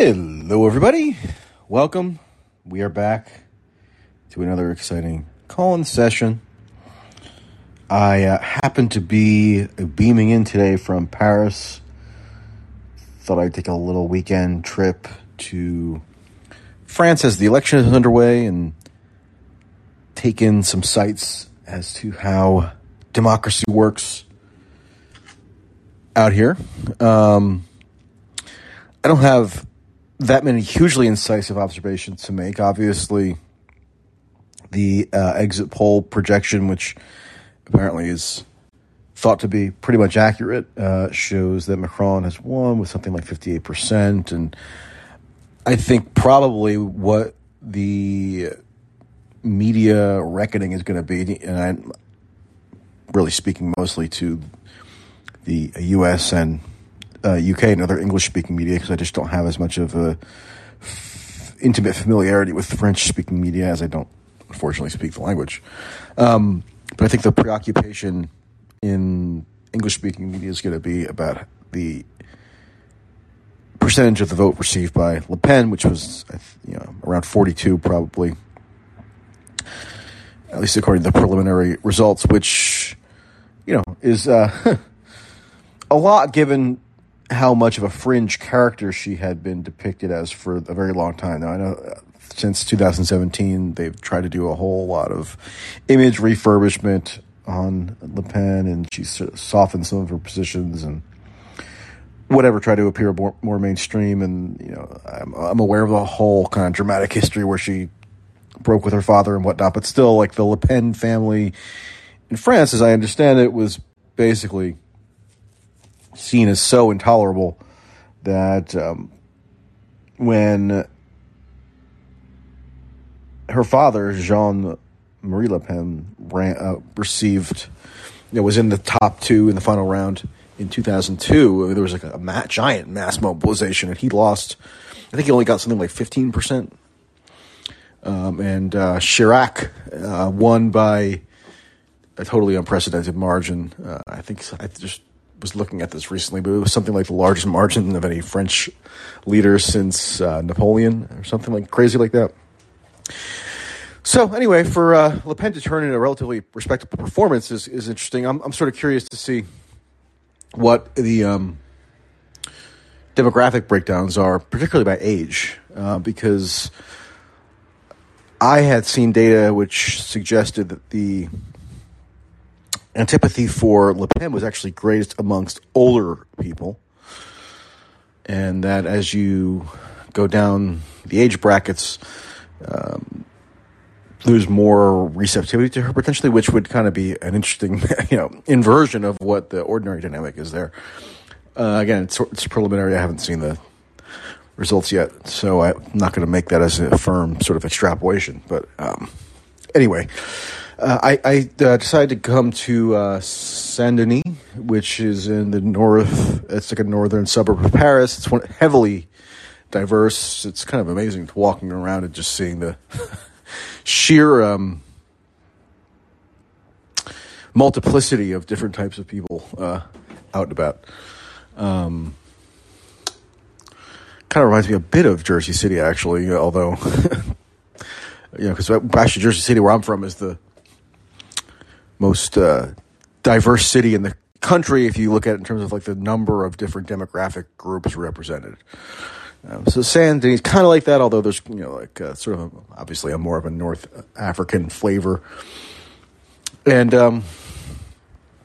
Hello, everybody. Welcome. We are back to another exciting call in session. I uh, happen to be beaming in today from Paris. Thought I'd take a little weekend trip to France as the election is underway and take in some sights as to how democracy works out here. Um, I don't have that many hugely incisive observations to make. Obviously, the uh, exit poll projection, which apparently is thought to be pretty much accurate, uh, shows that Macron has won with something like 58%. And I think probably what the media reckoning is going to be, and I'm really speaking mostly to the US and uh, UK and other English speaking media because I just don't have as much of a f- intimate familiarity with French speaking media as I don't unfortunately speak the language. Um, but I think the preoccupation in English speaking media is going to be about the percentage of the vote received by Le Pen, which was you know around 42 probably, at least according to the preliminary results, which you know is uh, a lot given how much of a fringe character she had been depicted as for a very long time. Now I know uh, since 2017 they've tried to do a whole lot of image refurbishment on Le Pen, and of softened some of her positions and whatever, try to appear more, more mainstream. And you know, I'm, I'm aware of the whole kind of dramatic history where she broke with her father and whatnot, but still, like the Le Pen family in France, as I understand it, was basically seen as so intolerable that um, when her father, Jean Marie Le Pen, ran, uh, received, you know, was in the top two in the final round in 2002, there was like a giant mass mobilization, and he lost. I think he only got something like 15 percent. Um, and uh, Chirac uh, won by a totally unprecedented margin. Uh, I think I just was looking at this recently, but it was something like the largest margin of any French leader since uh, Napoleon, or something like crazy like that. So anyway, for uh, Le Pen to turn in a relatively respectable performance is, is interesting. I'm, I'm sort of curious to see what the um, demographic breakdowns are, particularly by age, uh, because I had seen data which suggested that the antipathy for Le Pen was actually greatest amongst older people, and that as you go down the age brackets, um, there's more receptivity to her potentially, which would kind of be an interesting, you know, inversion of what the ordinary dynamic is there. Uh, again, it's, it's preliminary. I haven't seen the results yet, so I'm not going to make that as a firm sort of extrapolation. But um, anyway, uh, I, I uh, decided to come to uh, Saint Denis, which is in the north. It's like a northern suburb of Paris. It's one, heavily diverse. It's kind of amazing to walking around and just seeing the sheer um, multiplicity of different types of people uh, out and about. Um, kind of reminds me a bit of Jersey City, actually, although, you know, because actually Jersey City, where I'm from, is the most uh, diverse city in the country if you look at it in terms of like the number of different demographic groups represented. Um, so Saint Denis kind of like that, although there's you know like uh, sort of a, obviously a more of a North African flavor. And um,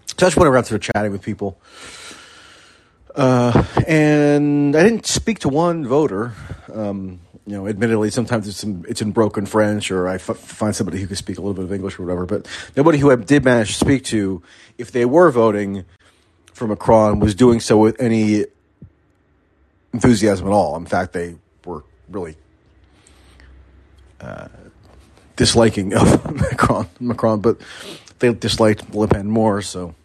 so I just went around sort of chatting with people. Uh, and I didn't speak to one voter. Um, you know, admittedly, sometimes it's in, it's in broken French, or I f- find somebody who can speak a little bit of English or whatever. But nobody who I did manage to speak to, if they were voting for Macron, was doing so with any enthusiasm at all. In fact, they were really uh, disliking of Macron, Macron, but they disliked Le Pen more, so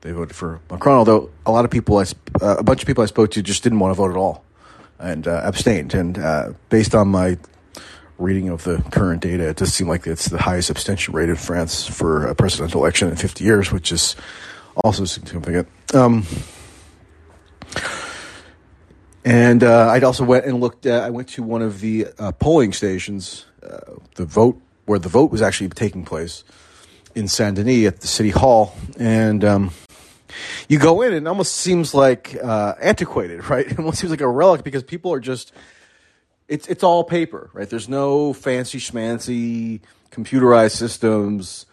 they voted for Macron. Although a lot of people, I, uh, a bunch of people I spoke to, just didn't want to vote at all and uh, abstained. And uh, based on my reading of the current data, it does seem like it's the highest abstention rate in France for a presidential election in 50 years, which is also significant. Um, And uh, I'd also went and looked at. I went to one of the uh, polling stations, uh, the vote where the vote was actually taking place in Saint Denis at the city hall, and um, you go in and it almost seems like uh, antiquated, right? It almost seems like a relic because people are just it's it's all paper, right? There's no fancy schmancy computerized systems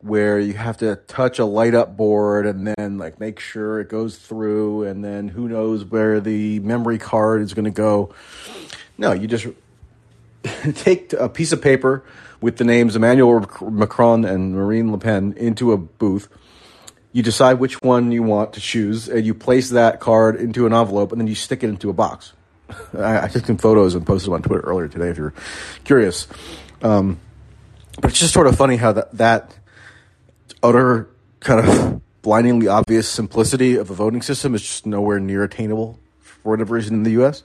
where you have to touch a light up board and then like make sure it goes through and then who knows where the memory card is going to go. No, you just take a piece of paper with the names Emmanuel Macron and Marine Le Pen into a booth. You decide which one you want to choose, and you place that card into an envelope, and then you stick it into a box. I, I took some photos and posted them on Twitter earlier today if you're curious. Um, but it's just sort of funny how that, that utter kind of blindingly obvious simplicity of a voting system is just nowhere near attainable for whatever reason in the U.S.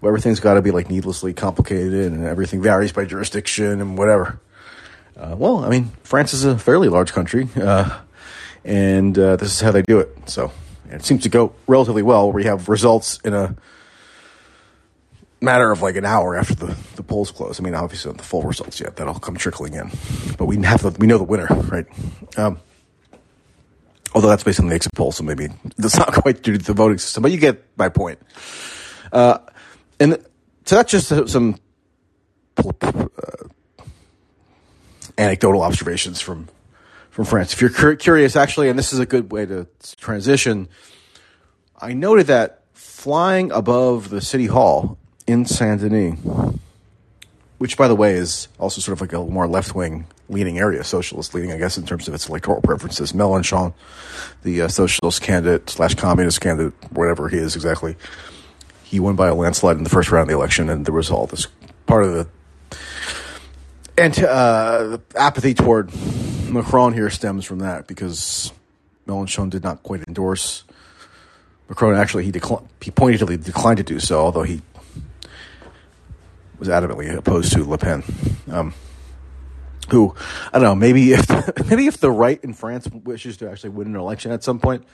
Where everything's got to be like needlessly complicated and everything varies by jurisdiction and whatever. Uh, well, I mean, France is a fairly large country, uh, and uh, this is how they do it. So it seems to go relatively well. We have results in a matter of like an hour after the, the polls close. I mean, obviously not the full results yet; that'll come trickling in. But we have the, we know the winner, right? Um, although that's based on the exit poll, so maybe that's not quite due to the voting system. But you get my point. Uh, and so that's just some uh, anecdotal observations from from France. If you're curious, actually, and this is a good way to transition, I noted that flying above the city hall in Saint Denis, which, by the way, is also sort of like a more left wing leaning area, socialist leaning, I guess, in terms of its electoral preferences. Mélenchon, the uh, socialist candidate slash communist candidate, whatever he is exactly, he won by a landslide in the first round of the election, and there was all this part of the and uh, the apathy toward Macron here stems from that because Mélenchon did not quite endorse Macron. Actually, he declined. He pointedly declined to do so, although he was adamantly opposed to Le Pen. Um, who I don't know, maybe if maybe if the right in France wishes to actually win an election at some point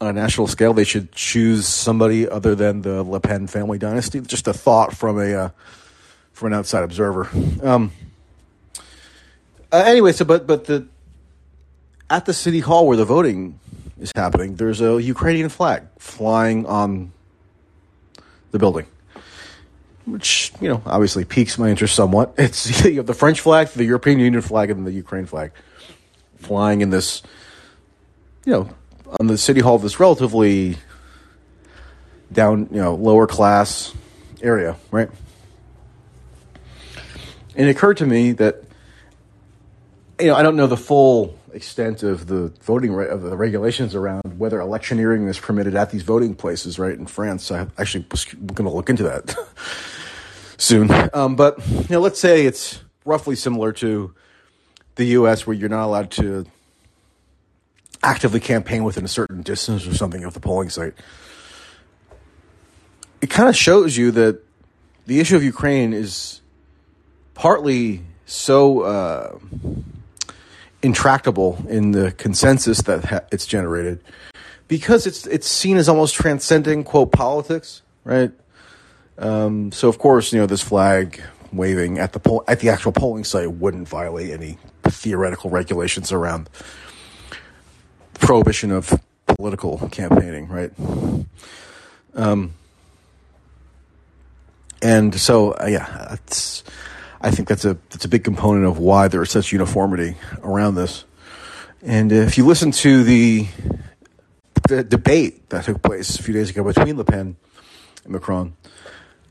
on a national scale, they should choose somebody other than the Le Pen family dynasty. Just a thought from a uh, from an outside observer. Um, uh, anyway, so but but the at the city hall where the voting is happening, there's a Ukrainian flag flying on the building which you know obviously piques my interest somewhat. It's you have the French flag, the European Union flag, and the Ukraine flag flying in this, you know, on the city hall of this relatively down, you know, lower class area, right? And it occurred to me that you know I don't know the full extent of the voting of the regulations around whether electioneering is permitted at these voting places, right? In France, I actually was going to look into that. soon. Um, but you know, let's say it's roughly similar to the U.S., where you're not allowed to actively campaign within a certain distance or something of the polling site. It kind of shows you that the issue of Ukraine is partly so uh, intractable in the consensus that ha- it's generated because it's it's seen as almost transcending quote politics, right? Um, so of course, you know this flag waving at the poll at the actual polling site wouldn't violate any theoretical regulations around prohibition of political campaigning, right? Um, and so uh, yeah, that's I think that's a that's a big component of why there is such uniformity around this. And if you listen to the the debate that took place a few days ago between Le Pen and Macron,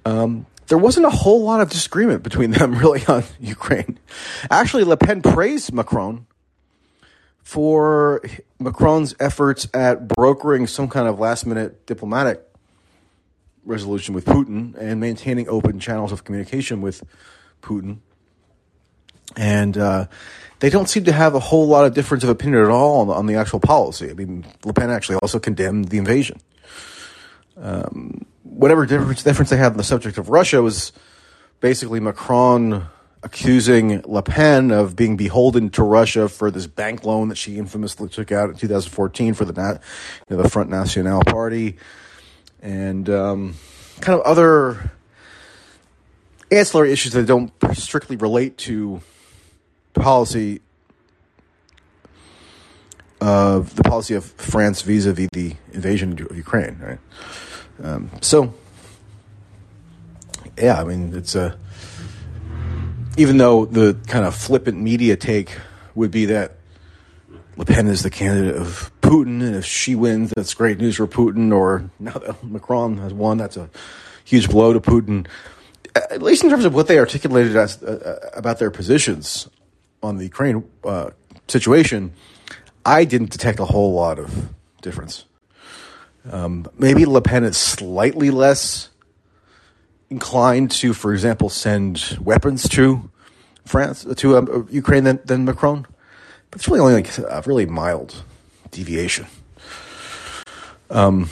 um, there wasn't a whole lot of disagreement between them really on Ukraine. Actually, Le Pen praised Macron for Macron's efforts at brokering some kind of last minute diplomatic resolution with Putin and maintaining open channels of communication with Putin. And uh, they don't seem to have a whole lot of difference of opinion at all on the, on the actual policy. I mean, Le Pen actually also condemned the invasion. Um, whatever difference, difference they had on the subject of Russia was basically Macron accusing Le Pen of being beholden to Russia for this bank loan that she infamously took out in 2014 for the you know, the Front National Party, and um, kind of other ancillary issues that don't strictly relate to policy of the policy of France vis-a-vis the invasion of Ukraine, right? Um, so, yeah, I mean, it's a even though the kind of flippant media take would be that Le Pen is the candidate of Putin, and if she wins, that's great news for Putin. Or now that Macron has won, that's a huge blow to Putin. At least in terms of what they articulated as uh, about their positions on the Ukraine uh, situation, I didn't detect a whole lot of difference. Um, maybe Le Pen is slightly less inclined to, for example, send weapons to France to um, Ukraine than, than Macron. But it's really only like a really mild deviation. Um,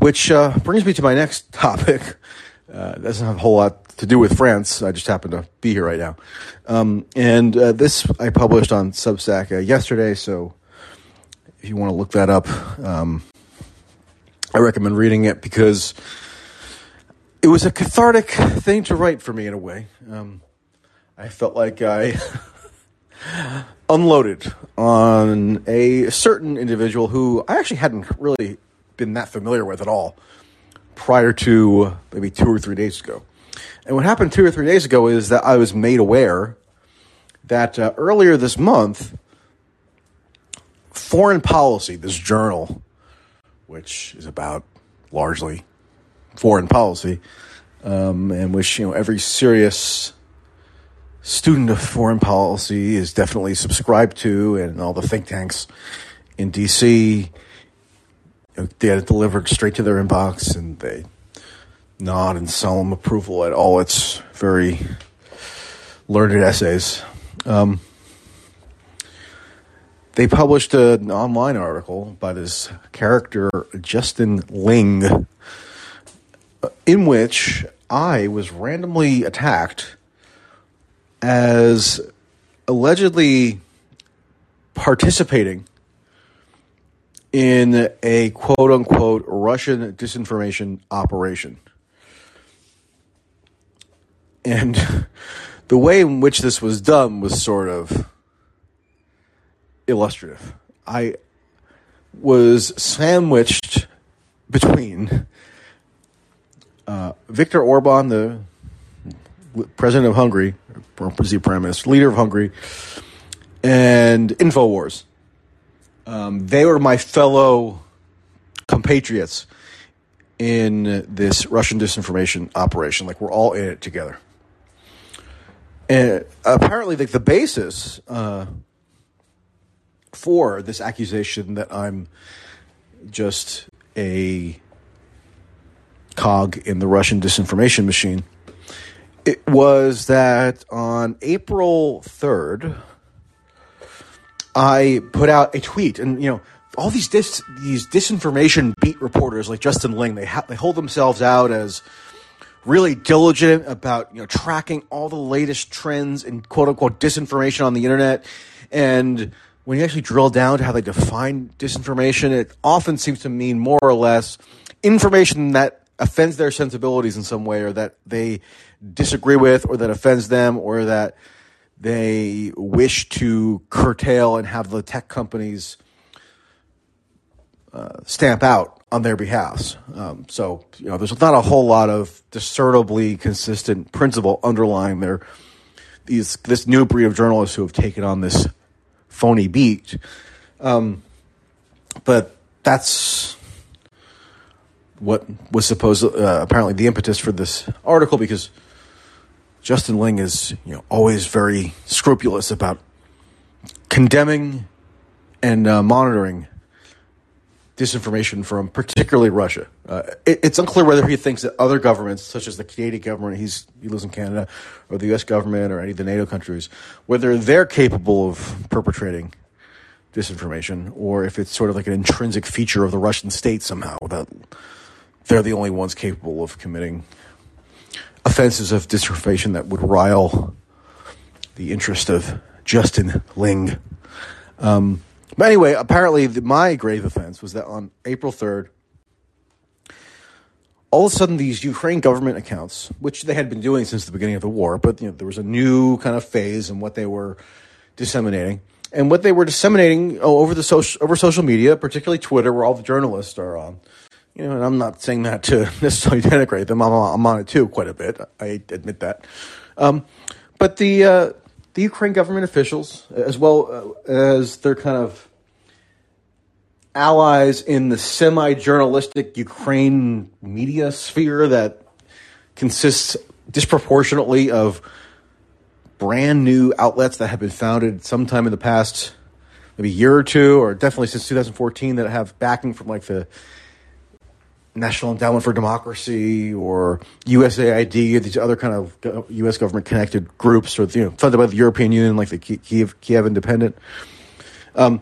which uh, brings me to my next topic. Uh, doesn't have a whole lot to do with France. I just happen to be here right now. Um, and uh, this I published on Substack uh, yesterday, so if you want to look that up, um, I recommend reading it because it was a cathartic thing to write for me in a way. Um, I felt like I unloaded on a certain individual who I actually hadn't really been that familiar with at all prior to maybe two or three days ago. And what happened two or three days ago is that I was made aware that uh, earlier this month, Foreign Policy, this journal, which is about largely foreign policy, um, and which you know every serious student of foreign policy is definitely subscribed to, and all the think tanks in DC they had it delivered straight to their inbox, and they nod in solemn approval at all its very learned essays. Um, they published an online article by this character Justin Ling, in which I was randomly attacked as allegedly participating in a quote unquote Russian disinformation operation. And the way in which this was done was sort of illustrative. I was sandwiched between uh, Viktor Orban, the president of Hungary, or prime minister, leader of Hungary, and Infowars. Um, they were my fellow compatriots in this Russian disinformation operation. Like we're all in it together. And apparently, like the basis uh, for this accusation that I'm just a cog in the Russian disinformation machine it was that on April 3rd, I put out a tweet, and you know, all these dis- these disinformation beat reporters like Justin Ling, they ha- they hold themselves out as really diligent about you know tracking all the latest trends and quote unquote disinformation on the internet. And when you actually drill down to how they define disinformation, it often seems to mean more or less information that offends their sensibilities in some way or that they disagree with or that offends them or that they wish to curtail and have the tech companies uh, stamp out on their behalf. Um, so, you know, there's not a whole lot of discernibly consistent principle underlying their these this new breed of journalists who have taken on this phony beat. Um, but that's what was supposed uh, apparently the impetus for this article because Justin Ling is you know always very scrupulous about condemning and uh, monitoring disinformation from particularly Russia. Uh, it, it's unclear whether he thinks that other governments, such as the Canadian government, he's he lives in Canada, or the U.S. government, or any of the NATO countries, whether they're capable of perpetrating disinformation, or if it's sort of like an intrinsic feature of the Russian state somehow that they're the only ones capable of committing offenses of disinformation that would rile the interest of Justin Ling. Um, but anyway, apparently, the, my grave offense was that on April 3rd, all of a sudden these Ukraine government accounts, which they had been doing since the beginning of the war, but you know, there was a new kind of phase in what they were disseminating. And what they were disseminating oh, over the social over social media, particularly Twitter, where all the journalists are on. You know, and I'm not saying that to necessarily denigrate them. I'm, I'm on it too, quite a bit. I admit that. Um, but the uh, the Ukraine government officials, as well uh, as their kind of allies in the semi journalistic Ukraine media sphere that consists disproportionately of brand new outlets that have been founded sometime in the past maybe year or two, or definitely since 2014, that have backing from like the National Endowment for Democracy or USAID, or these other kind of U.S. government connected groups, or you know, funded by the European Union, like the Kiev, Kiev Independent. Um,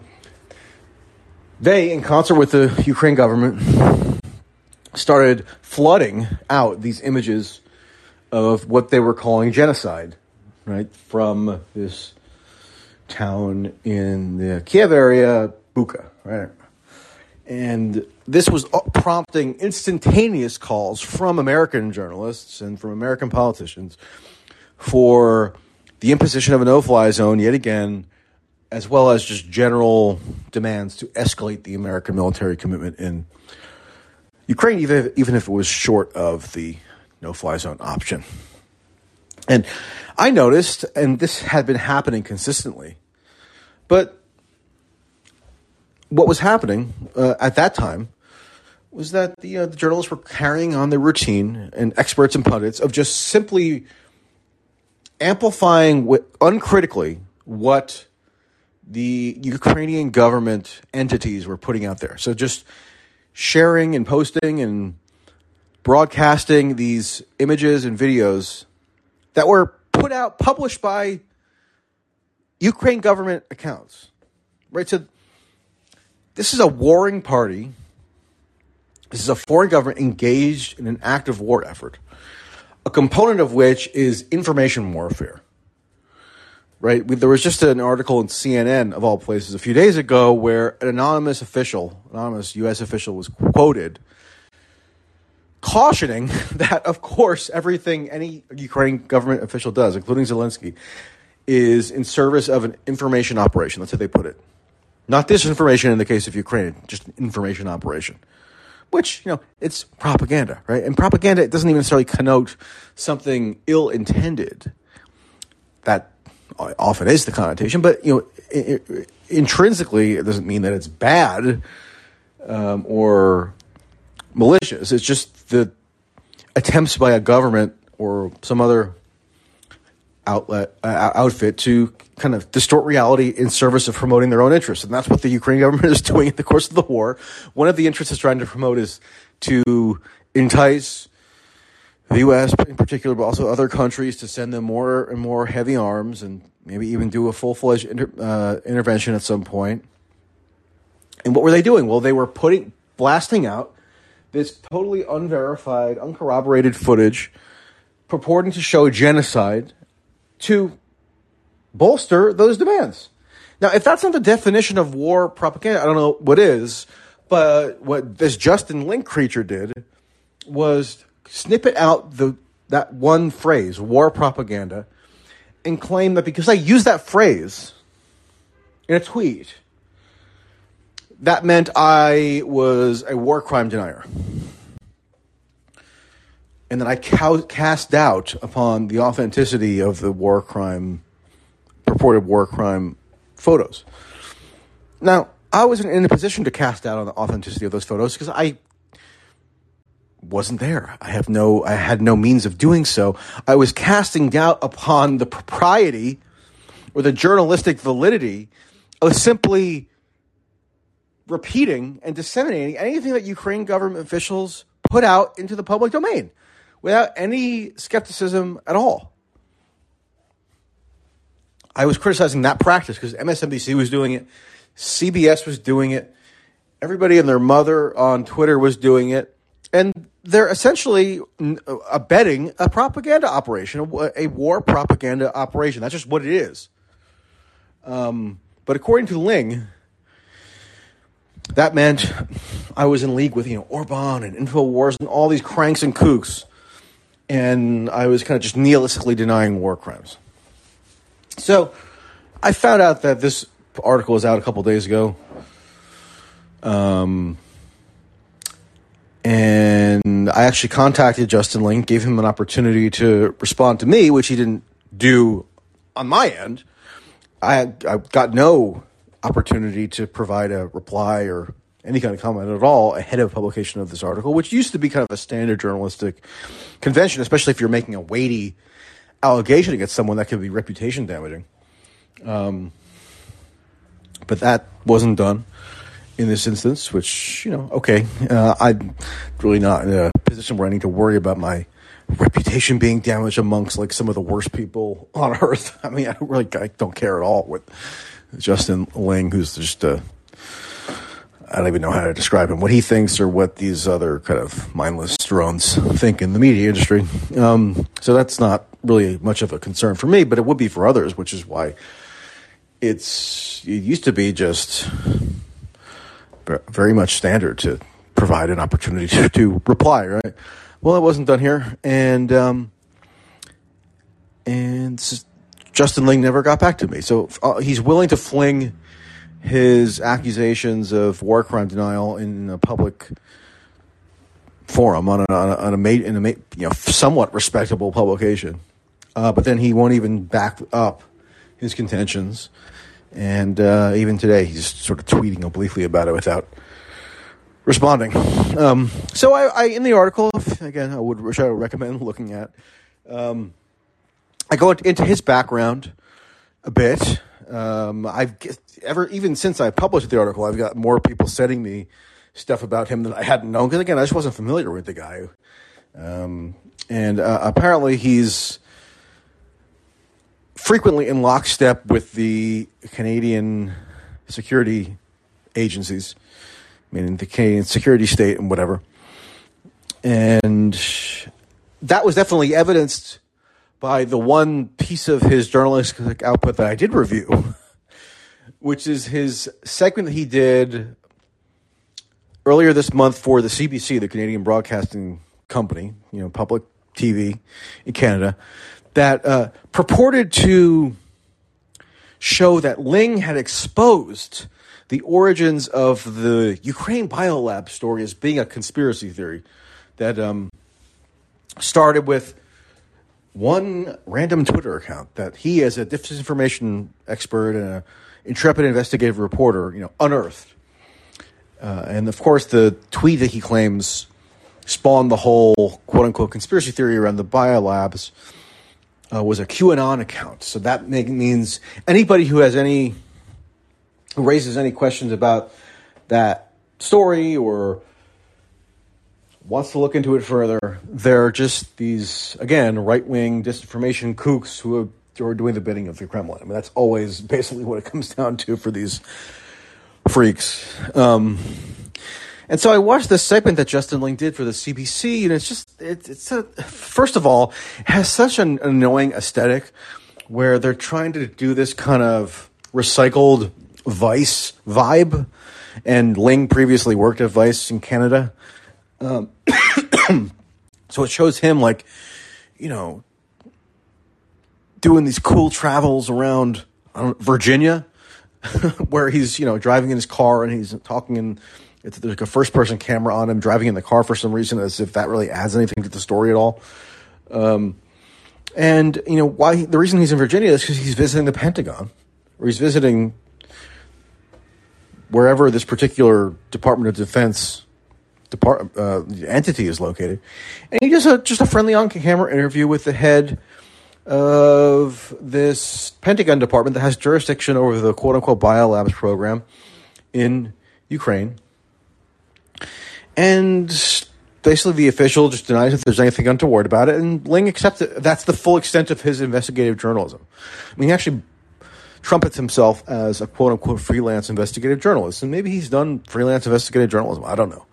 they, in concert with the Ukraine government, started flooding out these images of what they were calling genocide, right, from this town in the Kiev area, Bucha, right? And this was prompting instantaneous calls from American journalists and from American politicians for the imposition of a no fly zone yet again as well as just general demands to escalate the American military commitment in Ukraine, even if, even if it was short of the no fly zone option. And I noticed, and this had been happening consistently, but what was happening uh, at that time was that the, uh, the journalists were carrying on their routine and experts and pundits of just simply amplifying uncritically what the Ukrainian government entities were putting out there. So just sharing and posting and broadcasting these images and videos that were put out, published by Ukraine government accounts. Right? So this is a warring party. This is a foreign government engaged in an active war effort, a component of which is information warfare right? There was just an article in CNN of all places a few days ago where an anonymous official, anonymous U.S. official, was quoted cautioning that, of course, everything any Ukraine government official does, including Zelensky, is in service of an information operation. That's how they put it. Not disinformation in the case of Ukraine, just an information operation. Which, you know, it's propaganda, right? And propaganda it doesn't even necessarily connote something ill intended. That often is the connotation, but you know, it, it, intrinsically, it doesn't mean that it's bad um, or malicious. It's just the attempts by a government or some other outlet uh, outfit to kind of distort reality in service of promoting their own interests, and that's what the Ukraine government is doing in the course of the war. One of the interests it's trying to promote is to entice the U.S. in particular, but also other countries to send them more and more heavy arms and maybe even do a full fledged inter, uh, intervention at some point. And what were they doing? Well, they were putting blasting out this totally unverified, uncorroborated footage purporting to show genocide to bolster those demands. Now, if that's not the definition of war propaganda, I don't know what is. But what this Justin Ling creature did was snippet out the that one phrase, war propaganda, and claim that because I used that phrase in a tweet, that meant I was a war crime denier. And then I cast doubt upon the authenticity of the war crime, purported war crime photos. Now, I wasn't in a position to cast doubt on the authenticity of those photos because I wasn't there. I have no, I had no means of doing so. I was casting doubt upon the propriety or the journalistic validity of simply repeating and disseminating anything that Ukraine government officials put out into the public domain without any skepticism at all. I was criticizing that practice because MSNBC was doing it, CBS was doing it, everybody and their mother on Twitter was doing it and they're essentially abetting a propaganda operation, a war propaganda operation. That's just what it is. Um, but according to Ling, that meant I was in league with you know Orban and Infowars and all these cranks and kooks, and I was kind of just nihilistically denying war crimes. So I found out that this article was out a couple days ago. Um, and I actually contacted Justin Ling, gave him an opportunity to respond to me, which he didn't do on my end. I, I got no opportunity to provide a reply or any kind of comment at all ahead of publication of this article, which used to be kind of a standard journalistic convention, especially if you're making a weighty allegation against someone that could be reputation damaging. Um, but that wasn't done in this instance, which, you know, okay. Uh, I'm really not in a position where I need to worry about my reputation being damaged amongst like some of the worst people on earth. I mean, I really I don't care at all with Justin Ling, who's just a, I don't even know how to describe him, what he thinks or what these other kind of mindless drones think in the media industry. Um, so that's not really much of a concern for me, but it would be for others, which is why it's, it used to be just very much standard to provide an opportunity to, to reply, right? Well, it wasn't done here, and um, and Justin Ling never got back to me. So uh, he's willing to fling his accusations of war crime denial in a public forum on a, on a, on a in a you know somewhat respectable publication, uh, but then he won't even back up his contentions. And uh, even today, he's sort of tweeting obliquely about it without responding. Um, so I, I, in the article, again, I would which I would recommend looking at. Um, I go into his background a bit. Um, I've ever even since I published the article, I've got more people sending me stuff about him that I hadn't known because again, I just wasn't familiar with the guy. Um, and uh, apparently, he's frequently in lockstep with the Canadian security agencies meaning the Canadian security state and whatever. And that was definitely evidenced by the one piece of his journalistic output that I did review, which is his segment that he did earlier this month for the CBC, the Canadian Broadcasting Company, you know, public TV in Canada, that uh, purported to show that Ling had exposed the origins of the Ukraine biolab story as being a conspiracy theory that um, started with one random Twitter account that he, as a disinformation expert and an intrepid investigative reporter, you know, unearthed. Uh, and of course, the tweet that he claims spawned the whole quote unquote conspiracy theory around the biolabs uh, was a QAnon account. So that make, means anybody who has any who raises any questions about that story or wants to look into it further, they're just these, again, right wing disinformation kooks who are doing the bidding of the Kremlin. I mean, that's always basically what it comes down to for these freaks. Um, and so I watched this segment that Justin Ling did for the CBC, and it's just, it, it's a, first of all, has such an annoying aesthetic where they're trying to do this kind of recycled Vice vibe, and Ling previously worked at Vice in Canada. Um, so it shows him like, you know, doing these cool travels around Virginia, where he's you know driving in his car and he's talking in. It's, there's like a first person camera on him driving in the car for some reason, as if that really adds anything to the story at all. Um, and you know why the reason he's in Virginia is because he's visiting the Pentagon, or he's visiting wherever this particular Department of Defense depart, uh, entity is located. And he does a, just a friendly on camera interview with the head of this Pentagon department that has jurisdiction over the quote unquote biolabs program in Ukraine. And basically, the official just denies if there's anything untoward about it, and Ling accepts it. That's the full extent of his investigative journalism. I mean, he actually trumpets himself as a quote unquote freelance investigative journalist. And maybe he's done freelance investigative journalism. I don't know.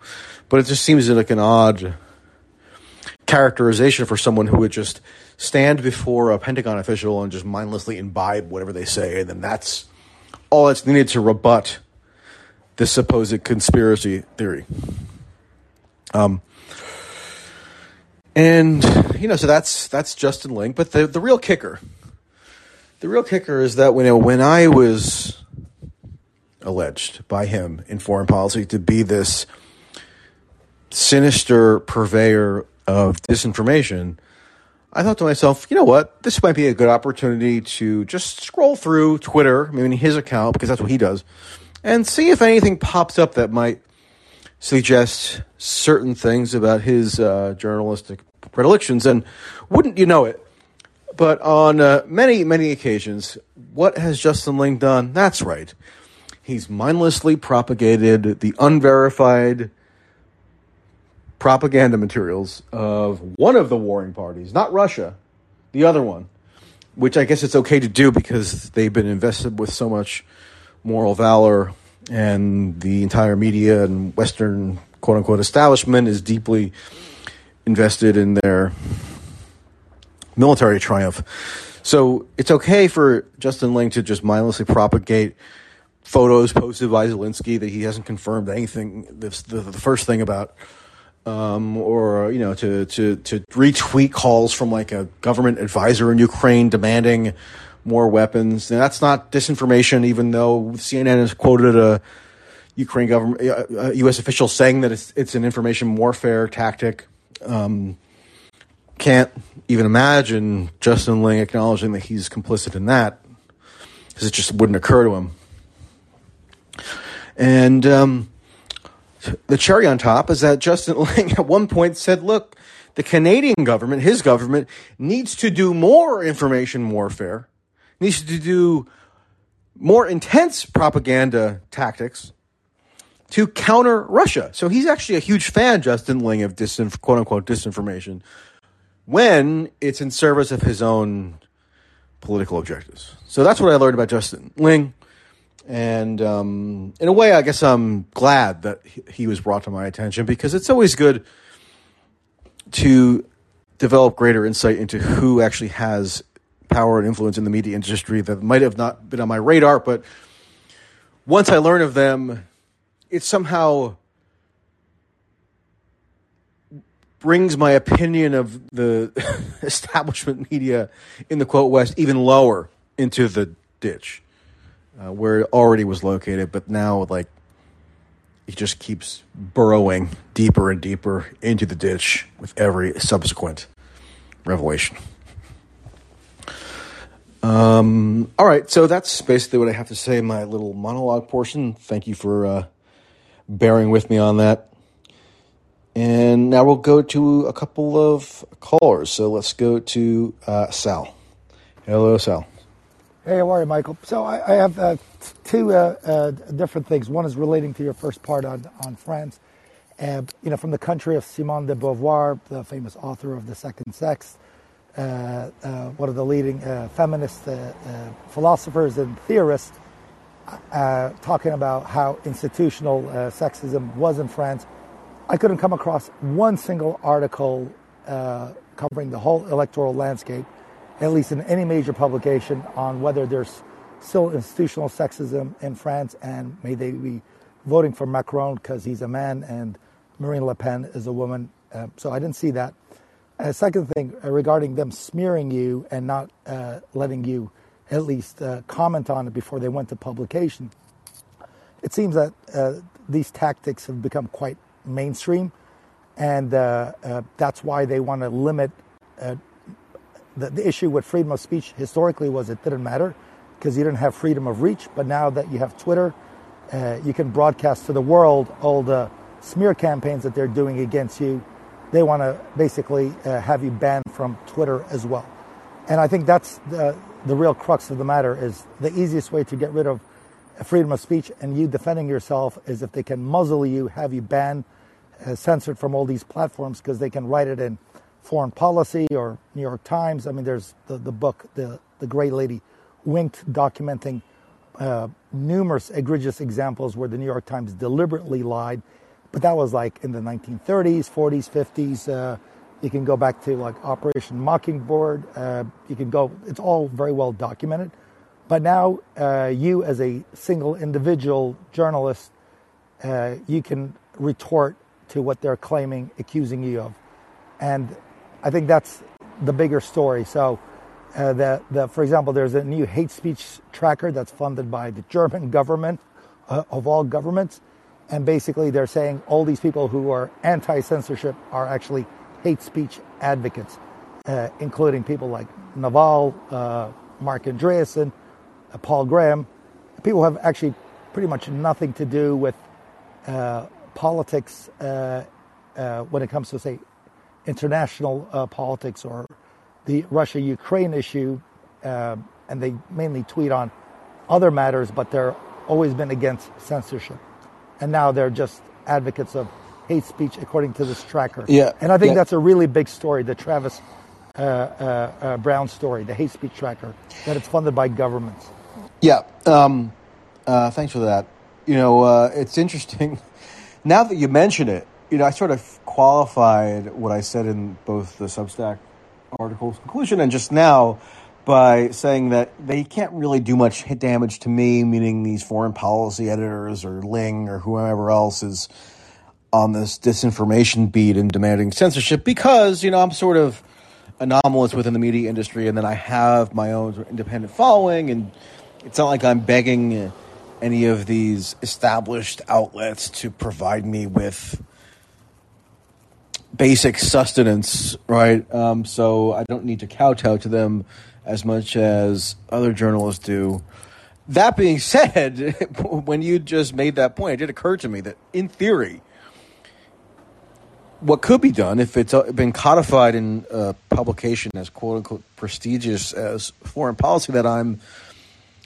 But it just seems like an odd characterization for someone who would just stand before a Pentagon official and just mindlessly imbibe whatever they say. And then that's all that's needed to rebut this supposed conspiracy theory. Um, and you know, so that's that's Justin Ling. But the the real kicker, the real kicker is that when when I was alleged by him in foreign policy to be this sinister purveyor of disinformation, I thought to myself, you know what? This might be a good opportunity to just scroll through Twitter, maybe his account, because that's what he does, and see if anything pops up that might suggest certain things about his uh, journalistic predilections. And wouldn't you know it? But on uh, many, many occasions, what has Justin Ling done? That's right. He's mindlessly propagated the unverified propaganda materials of one of the warring parties, not Russia, the other one, which I guess it's okay to do because they've been invested with so much moral valor and the entire media and Western quote unquote establishment is deeply invested in their military triumph. So it's okay for Justin Ling to just mindlessly propagate photos posted by Zelensky that he hasn't confirmed anything. The, the first thing about, um, or you know, to to to retweet calls from like a government advisor in Ukraine demanding more weapons. And that's not disinformation, even though CNN has quoted a Ukraine government, a U.S. official saying that it's it's an information warfare tactic. Um, can't even imagine Justin Ling acknowledging that he's complicit in that because it just wouldn't occur to him. And um, the cherry on top is that Justin Ling at one point said, look, the Canadian government, his government, needs to do more information warfare, needs to do more intense propaganda tactics to counter Russia. So he's actually a huge fan, Justin Ling, of disinf- quote unquote disinformation when it's in service of his own political objectives. So that's what I learned about Justin Ling. And um, in a way, I guess I'm glad that he was brought to my attention because it's always good to develop greater insight into who actually has power and influence in the media industry that might have not been on my radar. But once I learn of them, it somehow brings my opinion of the establishment media in the quote West even lower into the ditch uh, where it already was located, but now like it just keeps burrowing deeper and deeper into the ditch with every subsequent revelation. Um, all right, so that's basically what I have to say my little monologue portion. Thank you for uh, bearing with me on that. And now we'll go to a couple of callers. So let's go to uh, Sal. Hello, Sal. Hey, how are you, Michael? So I, I have uh, two uh, uh, different things. One is relating to your first part on on France. you know, from the country of Simone de Beauvoir, the famous author of *The Second Sex*, Uh, uh, one of the leading uh, feminist uh, philosophers and theorists, talking about how institutional sexism was in France. I couldn't come across one single article covering the whole electoral landscape at least in any major publication, on whether there's still institutional sexism in France and may they be voting for Macron because he's a man and Marine Le Pen is a woman. Uh, so I didn't see that. And the second thing uh, regarding them smearing you and not uh, letting you at least uh, comment on it before they went to publication, it seems that uh, these tactics have become quite mainstream, and uh, that's why they want to limit the, the issue with freedom of speech historically was it didn't matter because you didn't have freedom of reach. But now that you have Twitter, uh, you can broadcast to the world all the smear campaigns that they're doing against you. They want to basically uh, have you banned from Twitter as well. And I think that's the, the real crux of the matter is the easiest way to get rid of freedom of speech and you defending yourself is if they can muzzle you, have you banned, uh, censored from all these platforms because they can write it in Foreign Policy or New York Times. I mean, there's the, the book, the, the Gray Lady Winked, documenting uh, numerous egregious examples where the New York Times deliberately lied. But that was like in the 1930s, 40s, 50s. Uh, you can go back to like Operation Mockingbird. Uh, you can go, it's all very well documented. But now, uh, you as a single individual journalist uh, you can retort to what they're claiming, accusing you of. And I think that's the bigger story. So, uh, the, the, for example, there's a new hate speech tracker that's funded by the German government, uh, of all governments. And basically, they're saying all these people who are anti censorship are actually hate speech advocates, uh, including people like Naval, uh, Marc Andreessen, uh, Paul Graham. People have actually pretty much nothing to do with uh, politics uh, uh, when it comes to, say, international politics or the Russia Ukraine issue. Uh, and they mainly tweet on other matters, but they're always been against censorship. And now they're just advocates of hate speech, according to this tracker. Yeah. And I think yeah. that's a really big story, the Travis uh, uh, uh, Brown story, the hate speech tracker, that it's funded by governments. Yeah. Um, uh, thanks for that. You know, uh, it's interesting. Now that you mention it, you know, I sort of qualified what I said in both the Substack article's conclusion and just now by saying that they can't really do much hit damage to me, meaning these foreign policy editors or Ling or whoever else is on this disinformation beat and demanding censorship because, you know, I'm sort of anomalous within the media industry and then I have my own independent following and it's not like I'm begging any of these established outlets to provide me with basic sustenance, right? Um, so I don't need to kowtow to them as much as other journalists do. That being said, when you just made that point, it did occur to me that in theory, what could be done if it's uh, been codified in a publication as quote unquote prestigious as foreign policy that I'm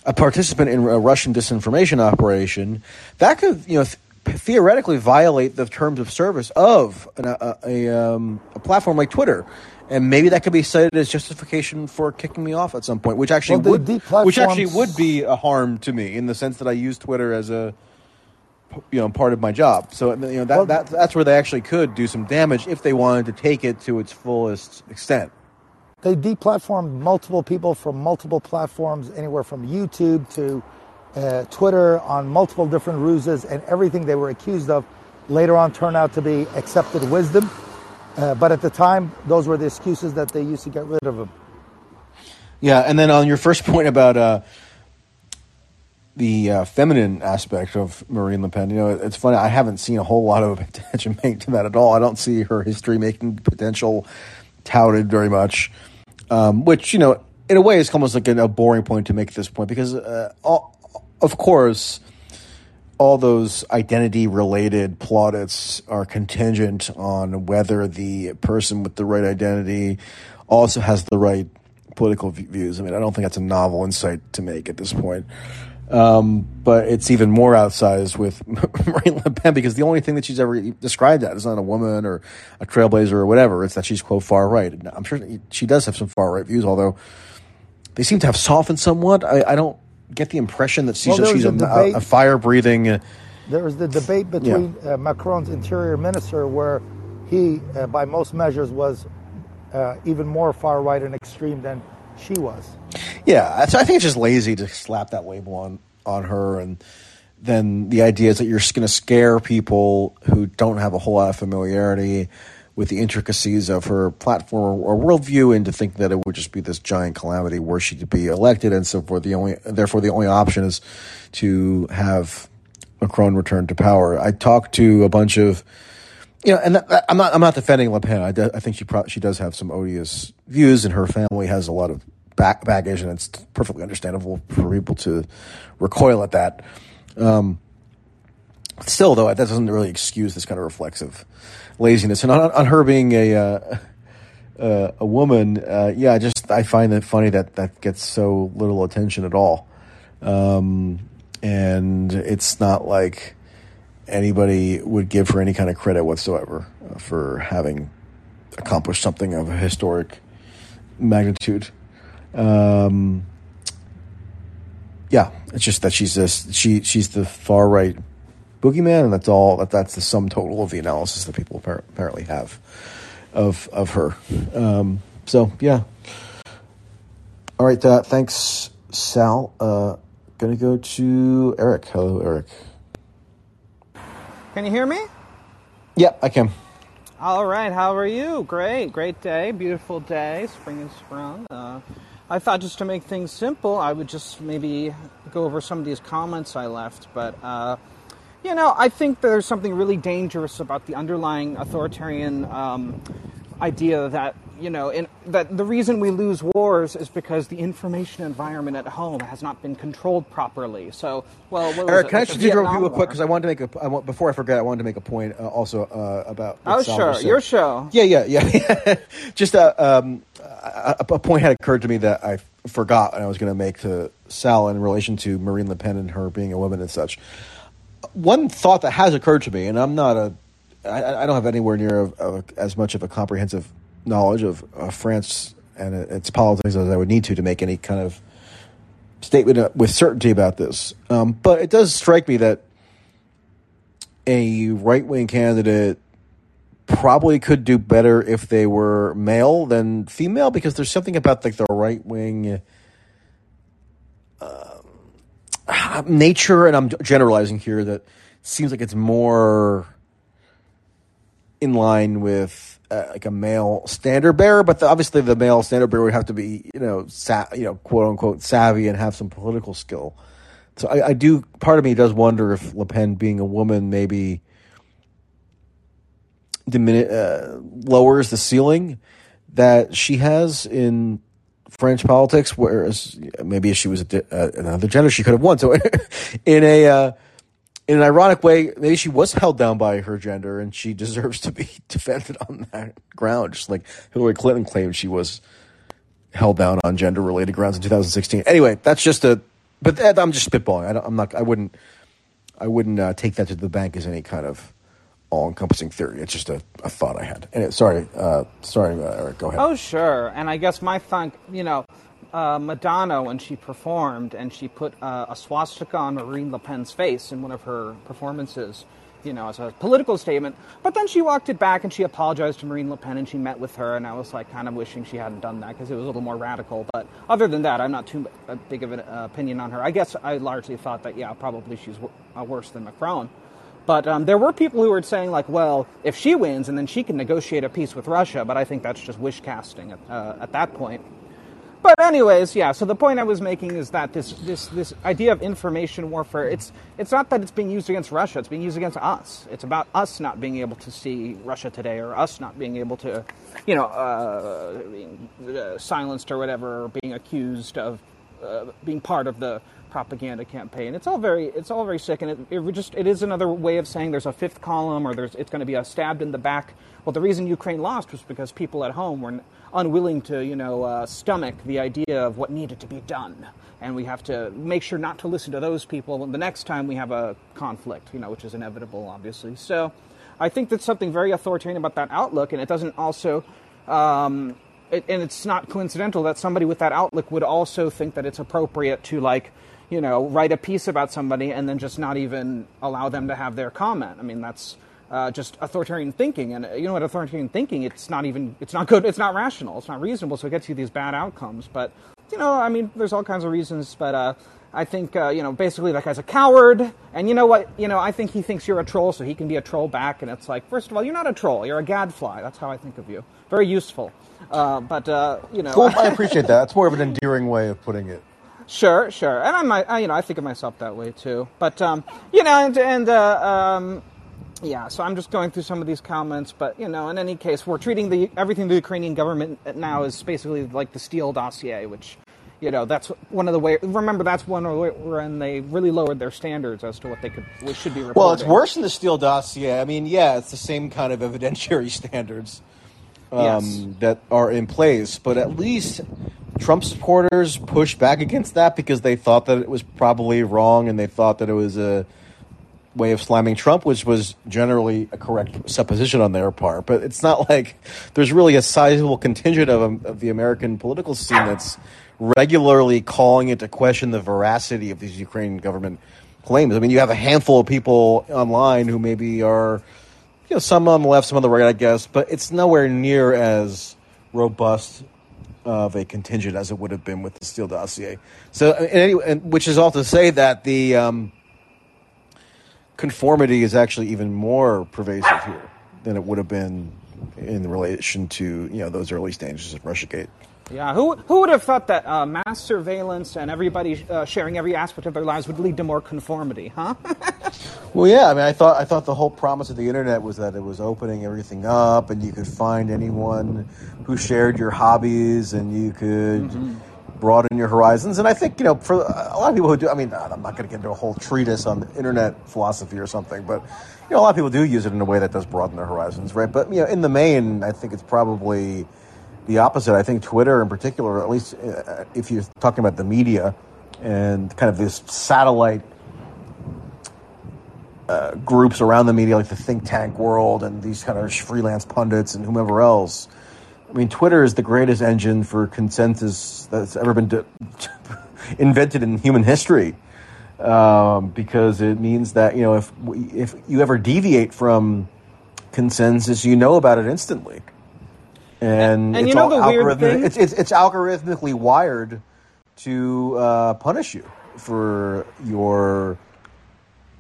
a participant in a Russian disinformation operation, that could, you know, th- theoretically violate the terms of service of an, a, a, um, a, platform like Twitter. And maybe that could be cited as justification for kicking me off at some point, which actually Well, would, which actually would be a harm to me in the sense that I use Twitter as a, you know, part of my job. So you know that, Well- that that's where they actually could do some damage if they wanted to take it to its fullest extent. They deplatformed multiple people from multiple platforms, anywhere from YouTube to uh, Twitter, on multiple different ruses, and everything they were accused of later on turned out to be accepted wisdom. Uh, but at the time, those were the excuses that they used to get rid of them. Yeah, and then on your first point about uh, the uh, feminine aspect of Marine Le Pen, you know, it's funny. I haven't seen a whole lot of attention made to that at all. I don't see her history making potential touted very much, um, which you know, in a way, is almost like a, a boring point to make at this point because, uh, all, of course. All those identity related plaudits are contingent on whether the person with the right identity also has the right political views. I mean, I don't think that's a novel insight to make at this point. Um, but it's even more outsized with Marine Le Pen because the only thing that she's ever described as is not a woman or a trailblazer or whatever. It's that she's quote far right. And I'm sure she does have some far right views, although they seem to have softened somewhat. I, I don't get the impression that she's Well, she's a, a a, fire breathing. Uh, There was the debate between uh, Macron's interior minister, where he, uh, by most measures, was uh, even more far right and extreme than she was. Yeah, so I think it's just lazy to slap that label on on her, and then the idea is that you're going to scare people who don't have a whole lot of familiarity with the intricacies of her platform or worldview, into thinking that it would just be this giant calamity were she to be elected, and so forth. The only, therefore, the only option is to have Macron return to power. I talked to a bunch of you know, and that, I'm not I'm not defending Le Pen. I, I think she pro- she does have some odious views, and her family has a lot of back, baggage, and it's perfectly understandable for people to recoil at that. Um, still, though, that doesn't really excuse this kind of reflexive laziness. And on, on her being a uh, uh, a woman, uh, yeah, I just I find it funny that that gets so little attention at all, um, and it's not like anybody would give her any kind of credit whatsoever uh, for having accomplished something of a historic magnitude. Um, yeah, it's just that she's this she she's the far right boogeyman, and that's all. That that's the sum total of the analysis that people apparently have of of her. Um, so yeah. All right. Uh, thanks, Sal. Uh, gonna go to Eric. Hello, Eric. Can you hear me? Yep, I can. All right. How are you? Great. Great day. Beautiful day. Spring is sprung. Uh, I thought just to make things simple, I would just maybe go over some of these comments I left. But, uh, you know, I think there's something really dangerous about the underlying authoritarian um, idea that you know, in, that the reason we lose wars is because the information environment at home has not been controlled properly. So, well, Eric, it? can I just interrupt you real quick because I wanted to make a I want, before I forget I wanted to make a point uh, also uh, about. Oh, sure, your show. Yeah, yeah, yeah. just uh, um, a, a, point had occurred to me that I forgot and I was going to make to Sal in relation to Marine Le Pen and her being a woman and such. One thought that has occurred to me, and I'm not a I, I don't have anywhere near a, a, as much of a comprehensive knowledge of uh, France and its politics as I would need to to make any kind of statement with certainty about this. Um, but it does strike me that a right wing candidate probably could do better if they were male than female because there's something about like the right wing uh, nature, and I'm generalizing here that seems like it's more in line with uh, like a male standard bearer, but the, obviously the male standard bearer would have to be, you know, sa- you know, quote unquote savvy and have some political skill. So I, I, do. Part of me does wonder if Le Pen, being a woman, maybe dimini- uh, lowers the ceiling that she has in French politics. Whereas maybe if she was a, uh, another gender, she could have won. So in a uh, in an ironic way, maybe she was held down by her gender and she deserves to be defended on that ground, just like Hillary Clinton claimed she was held down on gender related grounds in 2016. Anyway, that's just a, but I'm just spitballing. I am not, I wouldn't, I wouldn't uh, take that to the bank as any kind of all encompassing theory. It's just a, a thought I had. Sorry, uh, sorry, uh, Eric, go ahead. Oh, sure. And I guess my thought, you know, uh, Madonna when she performed, and she put uh, a swastika on Marine Le Pen's face in one of her performances, you know, as a political statement. But then she walked it back and she apologized to Marine Le Pen and she met with her, and I was like kind of wishing she hadn't done that because it was a little more radical. But other than that, I'm not too big of an uh, opinion on her. I guess I largely thought that, yeah, probably she's w- uh, worse than Macron. But um, there were people who were saying, like, well, if she wins and then she can negotiate a peace with Russia, but I think that's just wish casting at, uh, at that point. But anyways, yeah. So the point I was making is that this this this idea of information warfare it's it's not that it's being used against Russia. It's being used against us. It's about us not being able to see Russia today, or us not being able to, you know, uh, being uh, silenced or whatever, or being accused of uh, being part of the propaganda campaign. It's all very it's all very sick, and it, it just it is another way of saying there's a fifth column, or there's it's going to be a stabbed in the back. Well, the reason Ukraine lost was because people at home were unwilling to, you know, uh, stomach the idea of what needed to be done. And we have to make sure not to listen to those people the next time we have a conflict, you know, which is inevitable, obviously. So I think that's something very authoritarian about that outlook, and it doesn't also. Um, it, and it's not coincidental that somebody with that outlook would also think that it's appropriate to like you know write a piece about somebody and then just not even allow them to have their comment i mean that's uh, just authoritarian thinking. And uh, you know what authoritarian thinking? It's not even it's not good. It's not rational. It's not reasonable. So it gets you these bad outcomes. But you know, I mean, there's all kinds of reasons. But uh, I think uh, you know, basically that guy's a coward. And you know what? You know, I think he thinks you're a troll, so he can be a troll back. And it's like, first of all, you're not a troll. You're a gadfly. That's how I think of you. Very useful. Uh, but uh, you know, cool. I appreciate that. It's more of an endearing way of putting it. Sure, sure, and I might, I, you know, I think of myself that way too. But um, you know, and, and um, yeah, so I'm just going through some of these comments, but you know, in any case, we're treating the everything the Ukrainian government now is basically like the Steele dossier, which, you know, that's one of the way. Remember, that's one of the when they really lowered their standards as to what they could what should be. Reporting. Well, it's worse than the Steele dossier. I mean, yeah, it's the same kind of evidentiary standards um, yes. that are in place, but at least Trump supporters pushed back against that because they thought that it was probably wrong and they thought that it was a way of slamming Trump, which was generally a correct supposition on their part. But it's not like there's really a sizable contingent of, of the American political scene that's regularly calling into question the veracity of these Ukrainian government claims. I mean, you have a handful of people online who maybe are, you know, some on the left, some on the right, I guess, but it's nowhere near as robust of a contingent as it would have been with the Steele dossier. So, anyway, which is all to say that the um, conformity is actually even more pervasive here than it would have been in relation to you know those early stages of RussiaGate. Yeah, who, who would have thought that uh, mass surveillance and everybody uh, sharing every aspect of their lives would lead to more conformity, huh? well, yeah, I mean, I thought I thought the whole promise of the internet was that it was opening everything up, and you could find anyone who shared your hobbies, and you could mm-hmm. broaden your horizons. And I think you know, for a lot of people who do, I mean, I'm not going to get into a whole treatise on internet philosophy or something, but you know, a lot of people do use it in a way that does broaden their horizons, right? But you know, in the main, I think it's probably the opposite. I think Twitter, in particular, at least uh, if you're talking about the media and kind of this satellite uh, groups around the media, like the think tank world and these kind of freelance pundits and whomever else. I mean, Twitter is the greatest engine for consensus that's ever been de- invented in human history. Um, because it means that you know if if you ever deviate from consensus, you know about it instantly and, and you know the weird thing? It's, it's, it's algorithmically wired to uh, punish you for your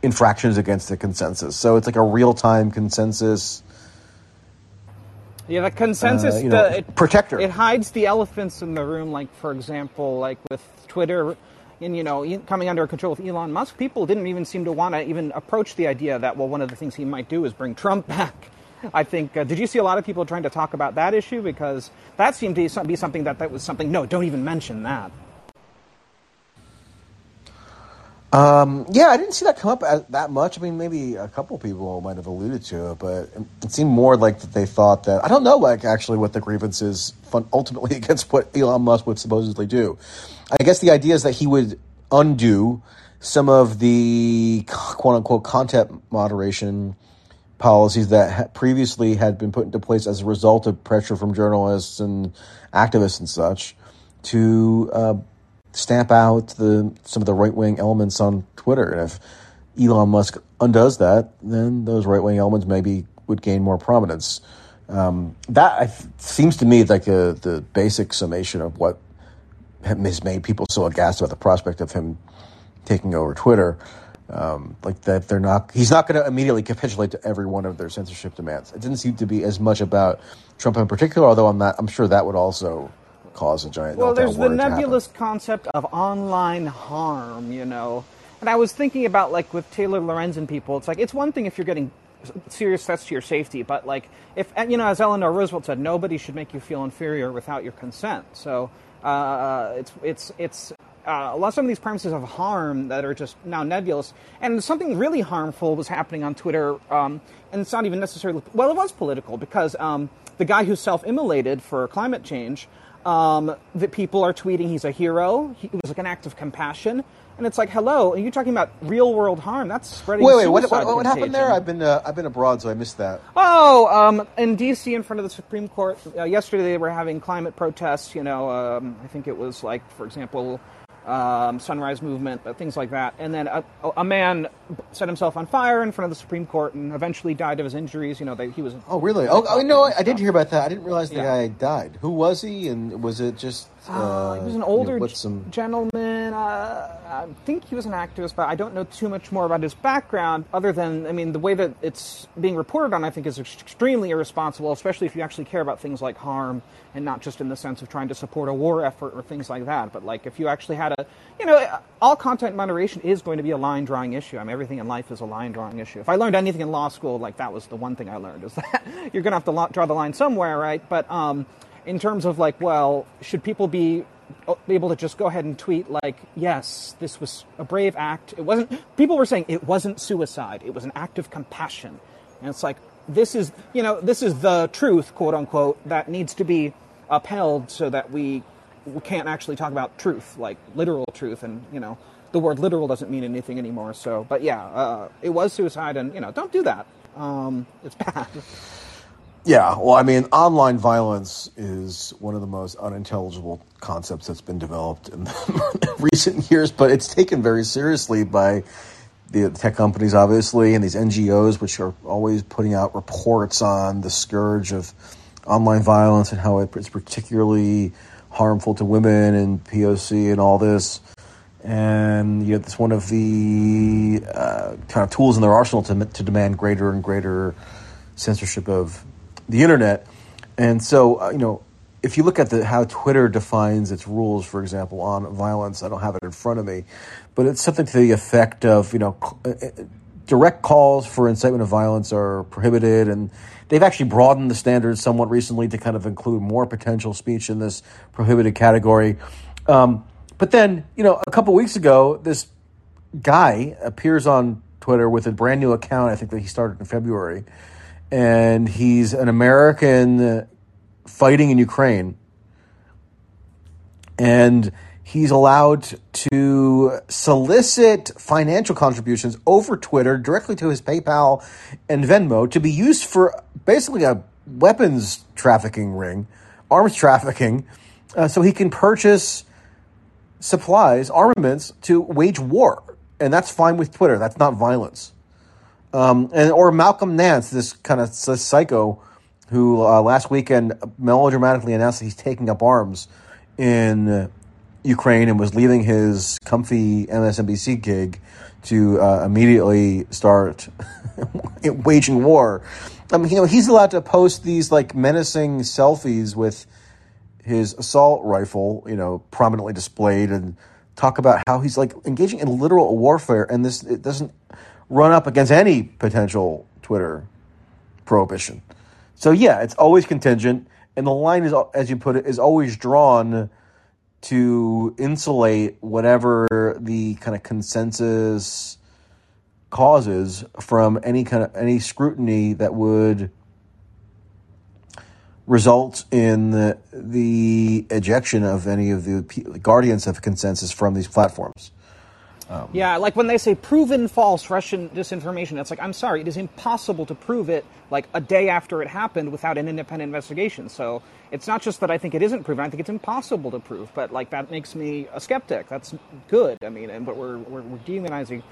infractions against the consensus. So it's like a real time consensus. Yeah, the consensus uh, you know, the, it, protector. It hides the elephants in the room. Like for example, like with Twitter, and you know, coming under control with Elon Musk, people didn't even seem to want to even approach the idea that well, one of the things he might do is bring Trump back. I think. Uh, did you see a lot of people trying to talk about that issue because that seemed to be something that that was something. No, don't even mention that. Um, yeah, I didn't see that come up as, that much. I mean, maybe a couple people might have alluded to it, but it seemed more like that they thought that I don't know, like actually what the grievance is fun, ultimately against what Elon Musk would supposedly do. I guess the idea is that he would undo some of the quote unquote content moderation policies that previously had been put into place as a result of pressure from journalists and activists and such to uh, stamp out the some of the right wing elements on Twitter. And if Elon Musk undoes that, then those right wing elements maybe would gain more prominence. Um, that seems to me like a, the basic summation of what has made people so aghast about the prospect of him taking over Twitter. Um, like that they're not he's not going to immediately capitulate to every one of their censorship demands. It didn't seem to be as much about trump in particular although i'm not i'm sure that would also cause a giant well there's the nebulous concept of online harm you know. And i was thinking about like with taylor lorenzen people it's like it's one thing if you're getting serious threats to your safety but like if you know as eleanor roosevelt said nobody should make you feel inferior without your consent. So uh, it's it's it's uh, a lot of some of these premises of harm that are just now nebulous. And something really harmful was happening on Twitter, um, and it's not even necessarily well, it was political because um, the guy who self-immolated for climate change, um, that people are tweeting he's a hero. He, it was like an act of compassion. And it's like, hello, are you talking about real world harm? That's spreading. Wait, wait, what, what, what happened there? I've been uh, I've been abroad, so I missed that. Oh, um, in D.C., in front of the Supreme Court, uh, yesterday they were having climate protests. You know, um, I think it was like, for example, um, Sunrise Movement, uh, things like that. And then a, a, man set himself on fire in front of the Supreme Court and eventually died of his injuries. You know, they, he was. Oh, really? Oh, oh no, I, I, did hear about that. I didn't realize the yeah. guy died. Who was he? And was it just. Uh, he was an older you know, some... gentleman. Uh, I think he was an activist, but I don't know too much more about his background other than, I mean, the way that it's being reported on, I think, is extremely irresponsible, especially if you actually care about things like harm and not just in the sense of trying to support a war effort or things like that. But, like, if you actually had a, you know, all content moderation is going to be a line drawing issue. I mean, everything in life is a line drawing issue. If I learned anything in law school, like, that was the one thing I learned, is that you're going to have to draw the line somewhere, right? But, um, in terms of like, well, should people be able to just go ahead and tweet like, yes, this was a brave act. It wasn't. People were saying it wasn't suicide. It was an act of compassion, and it's like this is you know this is the truth, quote unquote, that needs to be upheld so that we, we can't actually talk about truth, like literal truth, and you know the word literal doesn't mean anything anymore. So, but yeah, uh, it was suicide, and you know don't do that. Um, it's bad. Yeah, well, I mean, online violence is one of the most unintelligible concepts that's been developed in recent years, but it's taken very seriously by the tech companies, obviously, and these NGOs, which are always putting out reports on the scourge of online violence and how it's particularly harmful to women and POC and all this. and you know, it's one of the uh, kind of tools in their arsenal to, to demand greater and greater censorship of the internet. And so, uh, you know, if you look at the, how Twitter defines its rules, for example, on violence, I don't have it in front of me, but it's something to the effect of, you know, uh, uh, direct calls for incitement of violence are prohibited, and they've actually broadened the standards somewhat recently to kind of include more potential speech in this prohibited category. Um, but then, you know, a couple weeks ago, this guy appears on Twitter with a brand new account. I think that he started in February, and he's an American fighting in Ukraine, and he's allowed to solicit financial contributions over Twitter directly to his PayPal and Venmo to be used for basically a weapons trafficking ring, arms trafficking, uh, so he can purchase supplies, armaments to wage war, and that's fine with Twitter. That's not violence. Um, and or Malcolm Nance, this kind of psycho, who uh, last weekend melodramatically announced that he's taking up arms in Ukraine and was leaving his comfy MSNBC gig to uh, immediately start waging war. I mean, you know, he's allowed to post these like menacing selfies with his assault rifle, you know, prominently displayed and talk about how he's like engaging in literal warfare and this it doesn't run up against any potential Twitter prohibition. So yeah, it's always contingent and the line is as you put it is always drawn to insulate whatever the kind of consensus causes from any kind of any scrutiny that would result in the, the ejection of any of the guardians of consensus from these platforms. Um, yeah, like when they say proven false Russian disinformation, it's like, I'm sorry, it is impossible to prove it like a day after it happened without an independent investigation. So it's not just that I think it isn't proven, I think it's impossible to prove, but like that makes me a skeptic. That's good. I mean, and, but we're, we're, we're demonizing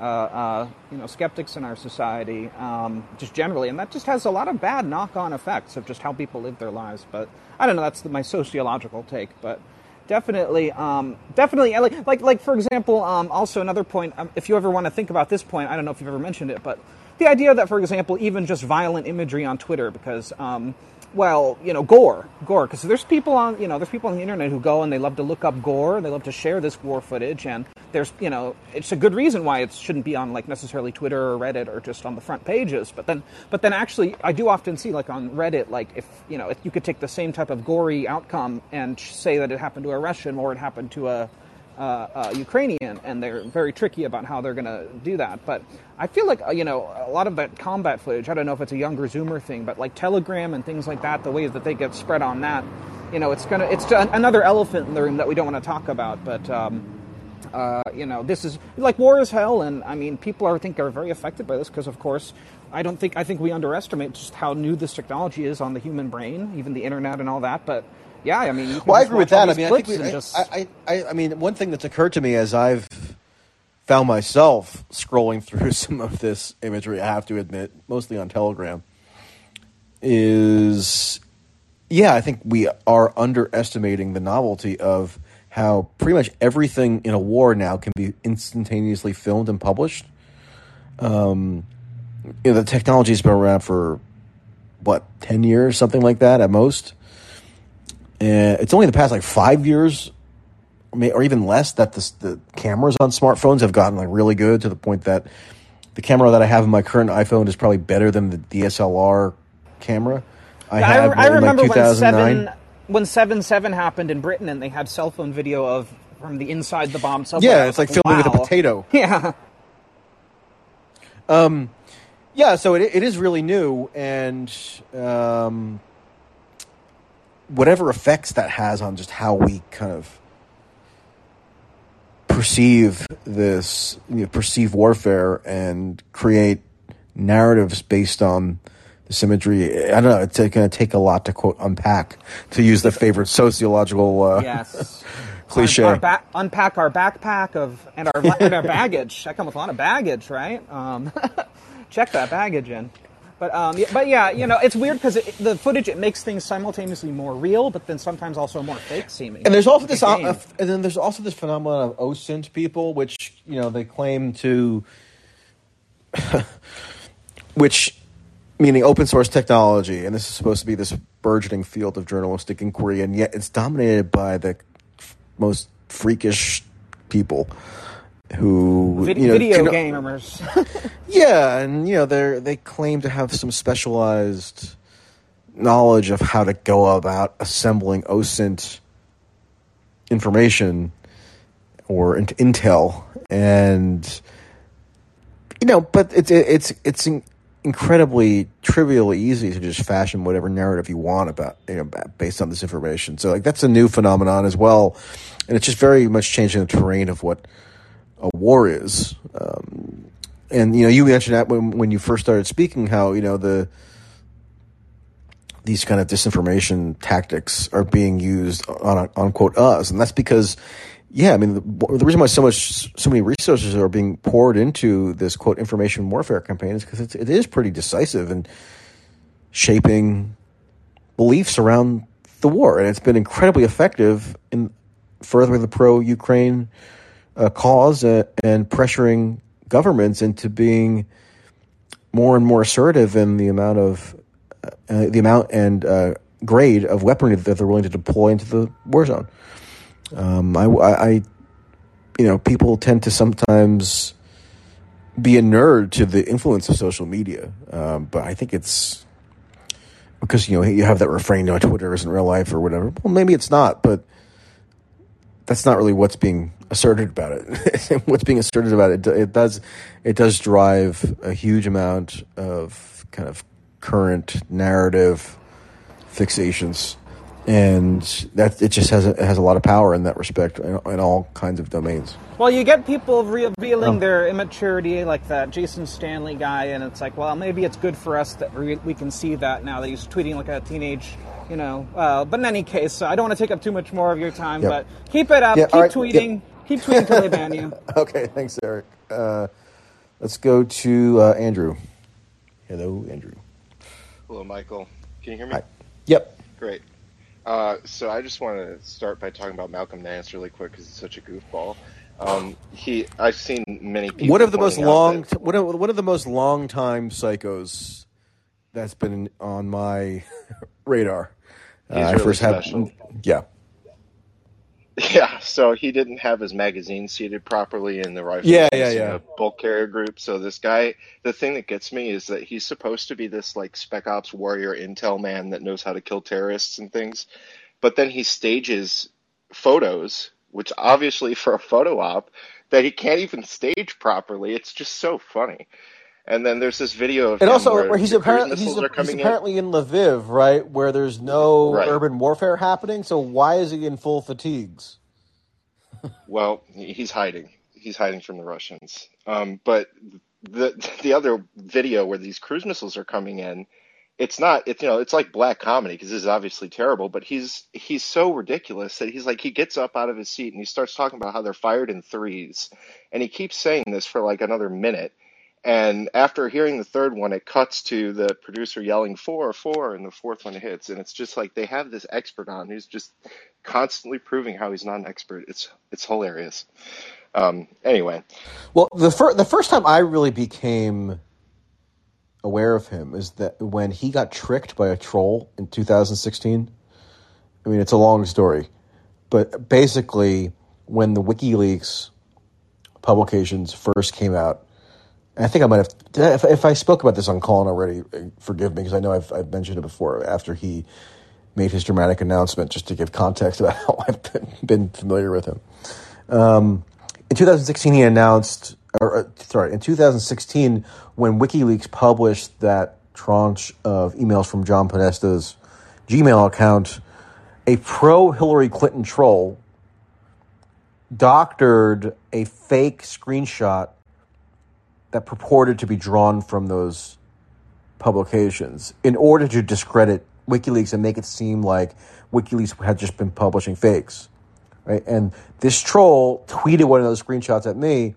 uh, uh, you know, skeptics in our society, um, just generally, and that just has a lot of bad knock-on effects of just how people live their lives. But I don't know. That's the, my sociological take, but definitely, um, definitely, like, like, like for example, um, also another point. Um, if you ever want to think about this point, I don't know if you've ever mentioned it, but the idea that, for example, even just violent imagery on Twitter, because um, well, you know, gore, gore, because there's people on, you know, there's people on the internet who go and they love to look up gore, and they love to share this war footage, and there's, you know, it's a good reason why it shouldn't be on like necessarily Twitter or Reddit or just on the front pages, but then, but then actually, I do often see like on Reddit, like if you know, if you could take the same type of gory outcome and say that it happened to a Russian or it happened to a uh, uh, Ukrainian, and they're very tricky about how they're going to do that. But I feel like uh, you know a lot of that combat footage. I don't know if it's a younger Zoomer thing, but like Telegram and things like that, the ways that they get spread on that, you know, it's gonna it's another elephant in the room that we don't want to talk about. But um, uh, you know, this is like war is hell, and I mean, people are I think are very affected by this because, of course, I don't think I think we underestimate just how new this technology is on the human brain, even the internet and all that. But yeah, I mean, well, I agree with that. I mean, I, think we, just... I, I, I mean, one thing that's occurred to me as I've found myself scrolling through some of this imagery, I have to admit, mostly on Telegram, is yeah, I think we are underestimating the novelty of how pretty much everything in a war now can be instantaneously filmed and published. Um, you know, the technology has been around for what ten years, something like that at most. And it's only the past like five years, or even less, that the, the cameras on smartphones have gotten like really good to the point that the camera that I have in my current iPhone is probably better than the DSLR camera I have. I, I remember like when seven when seven seven happened in Britain, and they had cell phone video of from the inside the bomb subway. Yeah, it's like, like filming wow. with a potato. Yeah. Um, yeah. So it it is really new, and um, whatever effects that has on just how we kind of perceive this, you know, perceive warfare and create narratives based on this imagery. I don't know. It's going to take a lot to quote unpack to use the favorite sociological uh, yes. cliche. Our ba- unpack our backpack of and our and our baggage. I come with a lot of baggage, right? Um, check that baggage in. But um, yeah, but yeah, you know, it's weird because it, the footage it makes things simultaneously more real, but then sometimes also more fake seeming. And there's also this, uh, and then there's also this phenomenon of OSINT people, which you know they claim to, which meaning open source technology, and this is supposed to be this burgeoning field of journalistic inquiry, and yet it's dominated by the f- most freakish people who Vid- you know, video can- gamers. Yeah, and you know they they claim to have some specialized knowledge of how to go about assembling OSINT information or int- intel, and you know, but it's it's it's in- incredibly trivially easy to just fashion whatever narrative you want about you know based on this information. So like that's a new phenomenon as well, and it's just very much changing the terrain of what a war is. Um, and you know, you mentioned that when when you first started speaking, how you know the these kind of disinformation tactics are being used on on quote us, and that's because, yeah, I mean the, the reason why so much so many resources are being poured into this quote information warfare campaign is because it's, it is pretty decisive in shaping beliefs around the war, and it's been incredibly effective in furthering the pro Ukraine uh, cause uh, and pressuring governments into being more and more assertive in the amount of uh, the amount and uh, grade of weaponry that they're willing to deploy into the war zone. Um, I, I, you know, people tend to sometimes be a nerd to the influence of social media, um, but I think it's because you know you have that refrain, "No, Twitter isn't real life" or whatever. Well, maybe it's not, but that's not really what's being asserted about it. what's being asserted about it, it does, it does drive a huge amount of kind of current narrative fixations, and that it just has a, it has a lot of power in that respect in, in all kinds of domains. Well, you get people revealing Oh. their immaturity, like that Jason Stanley guy, and it's like, well, maybe it's good for us that we, we can see that now that he's tweeting like a teenage, you know. Uh, but in any case, I don't want to take up too much more of your time. Yep. But keep it up, Yeah, keep right, tweeting, keep tweeting till they ban you. Okay, thanks, Eric. Uh, let's go to uh, Andrew. Hello, Andrew. Hello, Michael. Can you hear me? Hi. Yep. Great. Uh, so I just want to start by talking about Malcolm Nance really quick because he's such a goofball. Um, he, I've seen many people. One of the most long, that- one of, one of the most long time psychos that's been on my radar. Uh, He's I really first had, special. yeah, Yeah, so he didn't have his magazine seated properly in the rifle. Yeah, yeah, yeah. bulk carrier group. So this guy, the thing that gets me is that he's supposed to be this like spec ops warrior intel man that knows how to kill terrorists and things, but then he stages photos, which obviously for a photo op that he can't even stage properly. It's just so funny. And then there's this video of and him also where where he's apparently he's, missiles are he's coming in. apparently in Lviv, right, where there's no Right. urban warfare happening. So why is he in full fatigues? Well, he's hiding. He's hiding from the Russians. Um, but the the other video where these cruise missiles are coming in, it's not. It's you know, it's like black comedy because this is obviously terrible. But he's he's so ridiculous that he's like he gets up out of his seat and he starts talking about how they're fired in threes, and he keeps saying this for like another minute. And after hearing the third one, it cuts to the producer yelling four, four, and the fourth one hits. And it's just like they have this expert on who's just constantly proving how he's not an expert. It's it's hilarious. Um, anyway, Well, the fir- the first time I really became aware of him is that when he got tricked by a troll in 2016. I mean, it's a long story, but basically, when the WikiLeaks publications first came out, I think I might have, if, if I spoke about this on Callin already, uh, forgive me because I know I've, I've mentioned it before. After he made his dramatic announcement, just to give context about how I've been, been familiar with him. Um, in 2016, he announced, or uh, sorry, in 2016, when WikiLeaks published that tranche of emails from John Podesta's Gmail account, a pro Hillary Clinton troll doctored a fake screenshot that purported to be drawn from those publications in order to discredit WikiLeaks and make it seem like WikiLeaks had just been publishing fakes. Right? And this troll tweeted one of those screenshots at me.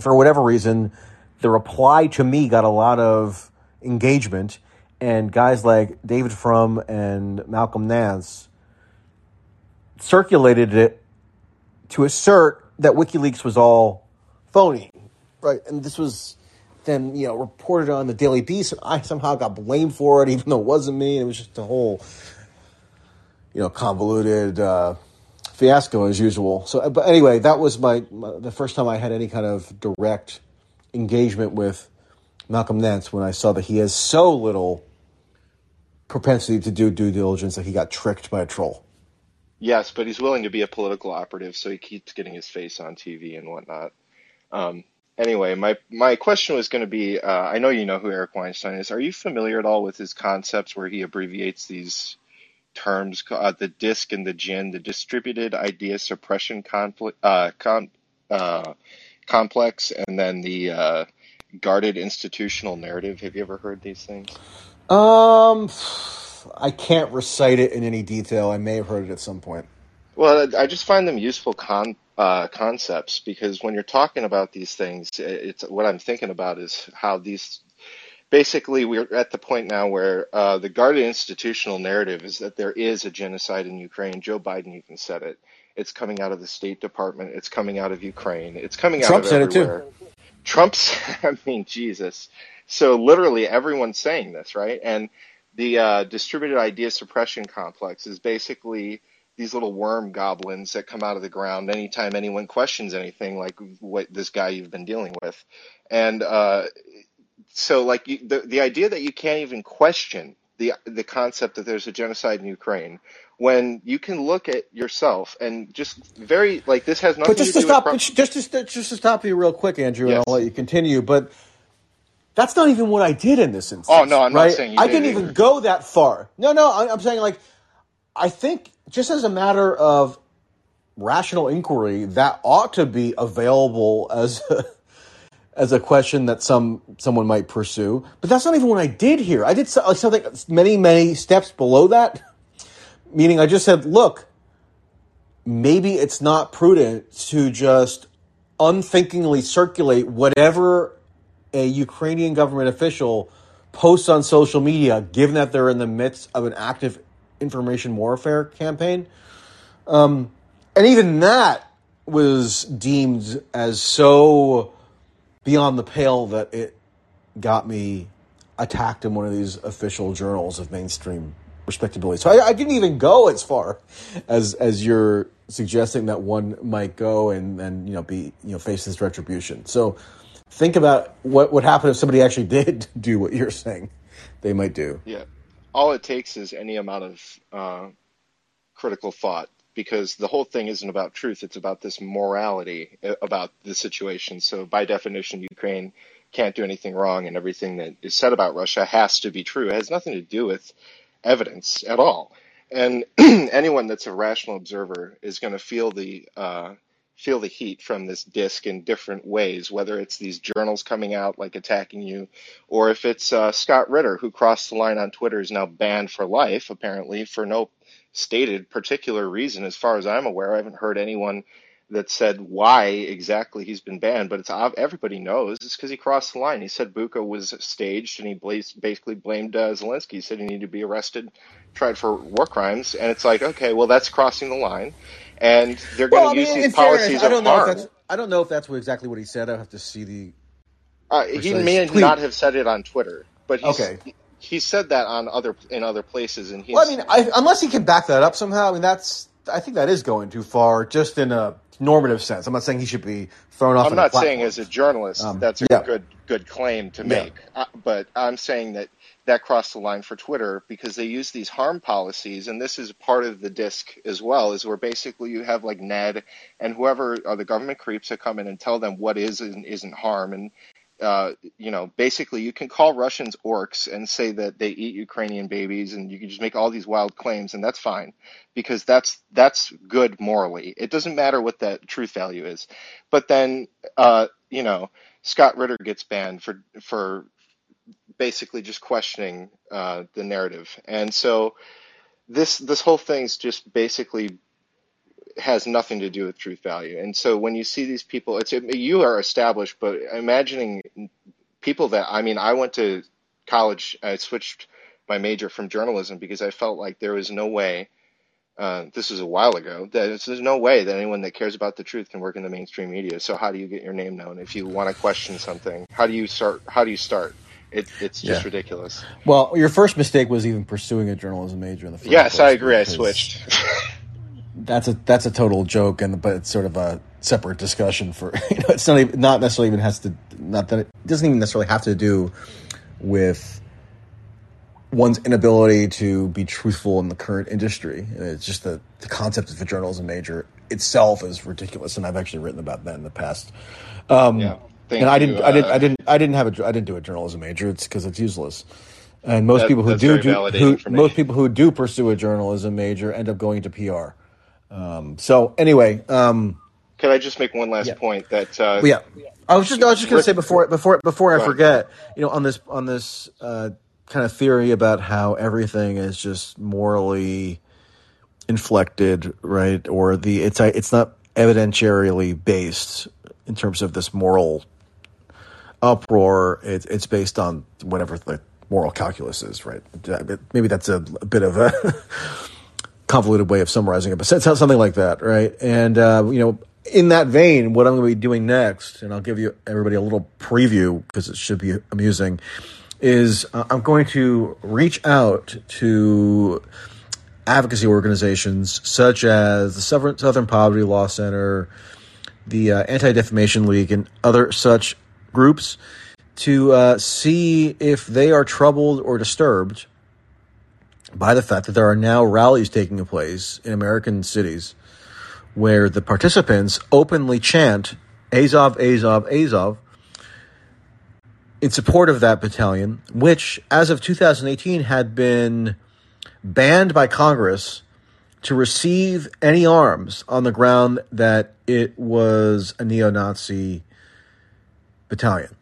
For whatever reason, the reply to me got a lot of engagement, and guys like David Frum and Malcolm Nance circulated it to assert that WikiLeaks was all phony, right? And this was then you know reported on the Daily Beast, and I somehow got blamed for it, even though it wasn't me. It was just a whole you know convoluted uh, fiasco as usual. So, but anyway, that was my, my the first time I had any kind of direct engagement with Malcolm Nance when I saw that he has so little propensity to do due diligence that he got tricked by a troll. Yes, but he's willing to be a political operative, so he keeps getting his face on TV and whatnot. Um, anyway, my my question was going to be: uh, I know you know who Eric Weinstein is. Are you familiar at all with his concepts where he abbreviates these terms, uh, the DISC and the GIN, the Distributed Idea Suppression Conflict, uh, con, uh, Complex, and then the uh, Guarded Institutional Narrative? Have you ever heard these things? Um. I can't recite it in any detail. I may have heard it at some point. Well, I just find them useful con- uh, concepts because when you're talking about these things, it's what I'm thinking about is how these. Basically, we're at the point now where uh, the guarded institutional narrative is that there is a genocide in Ukraine. Joe Biden even said it. It's coming out of the State Department. It's coming out of Ukraine. It's coming Trump out of everywhere. Trump said it too. Trump's. I mean, Jesus. So literally, everyone's saying this, right? And the uh, distributed idea suppression complex is basically these little worm goblins that come out of the ground anytime anyone questions anything like what this guy you've been dealing with and uh, so like you, the, the idea that you can't even question the the concept that there's a genocide in Ukraine when you can look at yourself and just very like this has nothing but just to, to, do stop, pro- just to just to stop you real quick, Andrew, Yes. and I'll let you continue. But that's not even what I did in this instance. Oh, no, I'm not saying you I did didn't either. even go that far. No, no, I'm saying like I think just as a matter of rational inquiry, that ought to be available as a, as a question that some someone might pursue. But that's not even what I did here. I did something many many steps below that. Meaning, I just said, look, maybe it's not prudent to just unthinkingly circulate whatever a Ukrainian government official posts on social media, given that they're in the midst of an active information warfare campaign. Um, and even that was deemed as so beyond the pale that it got me attacked in one of these official journals of mainstream respectability. So I, I didn't even go as far as as you're suggesting that one might go and and you know be you know face this retribution. So think about what would happen if somebody actually did do what you're saying they might do. Yeah. All it takes is any amount of uh, critical thought because the whole thing isn't about truth. It's about this morality uh, about the situation. So, by definition, Ukraine can't do anything wrong, and everything that is said about Russia has to be true. It has nothing to do with evidence at all. And anyone that's a rational observer is going to feel the uh, feel the heat from this disc in different ways, whether it's these journals coming out like attacking you, or if it's uh, Scott Ritter who crossed the line on Twitter is now banned for life, apparently for no stated particular reason, as far as I'm aware. I haven't heard anyone that said why exactly he's been banned, but it's ob- everybody knows it's because he crossed the line. He said Bucha was staged, and he basically blamed uh, Zelensky. He said he needed to be arrested, tried for war crimes, and it's like, okay, well that's crossing the line, and they're going to Well, I use mean, these in fairness, policies I don't know if harm. that's I don't know if that's exactly what he said. I have to see the Uh, he may tweet. not have said it on Twitter, but he's, Okay. he said that on other in other places, and he's. Well, I mean, I, unless he can back that up somehow, I mean, that's I think that is going too far, just in a normative sense. I'm not saying he should be thrown off. I'm not saying as a journalist Um, that's a yeah. good good claim to Yeah. make, uh, but I'm saying that that crossed the line for Twitter because they use these harm policies, and this is part of the disc as well, is where basically you have like Ned and whoever are the government creeps that come in and tell them what is and isn't harm, and uh, you know, basically you can call Russians orcs and say that they eat Ukrainian babies, and you can just make all these wild claims, and that's fine because that's that's good morally. It doesn't matter what that truth value is, but then uh, you know Scott Ritter gets banned for for basically just questioning uh, the narrative, and so this this whole thing's just basically has nothing to do with truth value. And so when you see these people, it's you are established, but imagining people that I mean, I went to college, I switched my major from journalism because I felt like there was no way. Uh, this was a while ago. That there's no way that anyone that cares about the truth can work in the mainstream media. So how do you get your name known? If you want to question something, how do you start? How do you start? It, it's just Yeah. ridiculous. Well, your first mistake was even pursuing a journalism major in the first Yes, place, I agree. I switched. That's a that's a total joke, and but it's sort of a separate discussion for you know. It's not even not necessarily even has to not that it doesn't even necessarily have to do with one's inability to be truthful in the current industry. It's just the the concept of a journalism major itself is ridiculous, and I've actually written about that in the past. yeah. Thank and I didn't, I didn't, uh, I didn't, I didn't have a, I didn't do a journalism major. It's because it's useless. And most That- people who do, do who, most people who do pursue a journalism major end up going to PR. Um, so anyway, um, Can I just make one last Yeah. point that uh, yeah, I was just, I was just going to say before, before, before I forget, you know, on this, on this uh, kind of theory about how everything is just morally inflected, right? Or the it's it's not evidentiarily based in terms of this moral uproar. It, it's based on whatever the moral calculus is, right? Maybe that's a, a bit of a convoluted way of summarizing it, but something like that, right? And uh, you know, in that vein, what I'm going to be doing next, and I'll give you everybody a little preview because it should be amusing, is uh, I'm going to reach out to advocacy organizations such as the Southern, Southern Poverty Law Center, the uh, Anti Defamation League, and other such groups to uh, see if they are troubled or disturbed by the fact that there are now rallies taking place in American cities where the participants openly chant Azov, Azov, Azov in support of that battalion, which, as of 2018, had been banned by Congress to receive any arms on the ground that it was a neo Nazi battalion.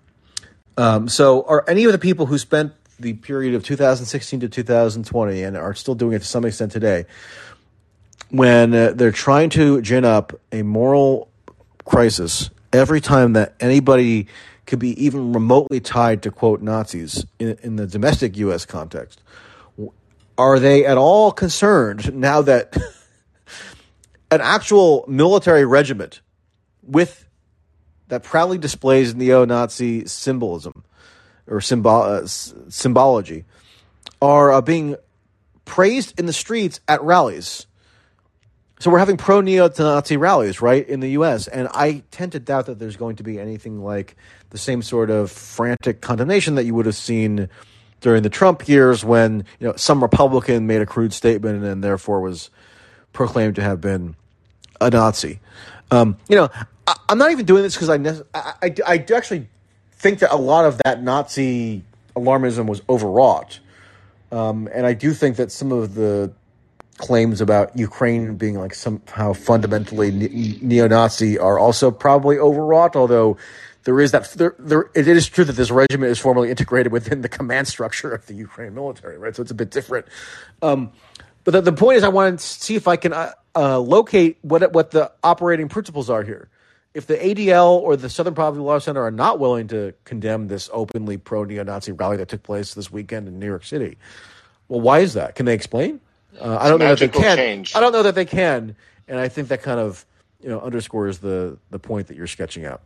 Um, so, are any of the people who spent the period of 2016 to 2020 and are still doing it to some extent today, when uh, they're trying to gin up a moral crisis every time that anybody could be even remotely tied to quote Nazis in, in the domestic U.S. context, are they at all concerned now that an actual military regiment with that proudly displays neo-Nazi symbolism or symbol, uh, symbology are uh, being praised in the streets at rallies. So we're having pro neo-Nazi rallies, right, in the U.S., and I tend to doubt that there's going to be anything like the same sort of frantic condemnation that you would have seen during the Trump years when you know some Republican made a crude statement and therefore was proclaimed to have been a Nazi. Um, you know, I, I'm not even doing this because I, nec- I, I I actually think that a lot of that Nazi alarmism was overwrought, um, and I do think that some of the claims about Ukraine being like somehow fundamentally ne- neo-Nazi are also probably overwrought. Although there is that there, there it is true that this regiment is formally integrated within the command structure of the Ukraine military, right? So it's a bit different. Um, but the, the point is, I want to see if I can uh, uh, locate what what the operating principles are here. If the ADL or the Southern Poverty Law Center are not willing to condemn this openly pro neo-Nazi rally that took place this weekend in New York City, well, why is that? Can they explain? Uh, I don't know that they can. change. I don't know that they can, and I think that kind of you know underscores the the point that you're sketching out.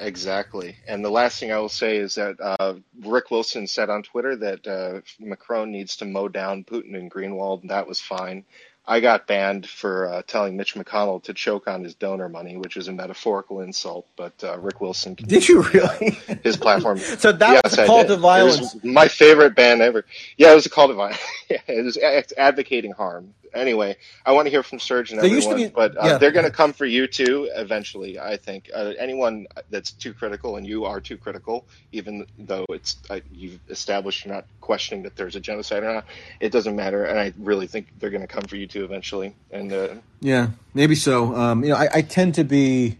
Exactly. And the last thing I will say is that uh, Rick Wilson said on Twitter that uh, Macron needs to mow down Putin and Greenwald, and that was fine. I got banned for uh, telling Mitch McConnell to choke on his donor money, which is a metaphorical insult. But uh, Rick Wilson Did you really? his platform. So that was a call to violence. my favorite band ever. Yeah, it was a call to violence. it was advocating harm. Anyway, I want to hear from Serge and There used to everyone, be- but uh, yeah. they're going to come for you too eventually. I think uh, anyone that's too critical, and you are too critical, even though it's uh, you've established you're not questioning that there's a genocide or not, it doesn't matter. And I really think they're going to come for you too eventually. And uh, Yeah, maybe so. Um, you know, I, I tend to be.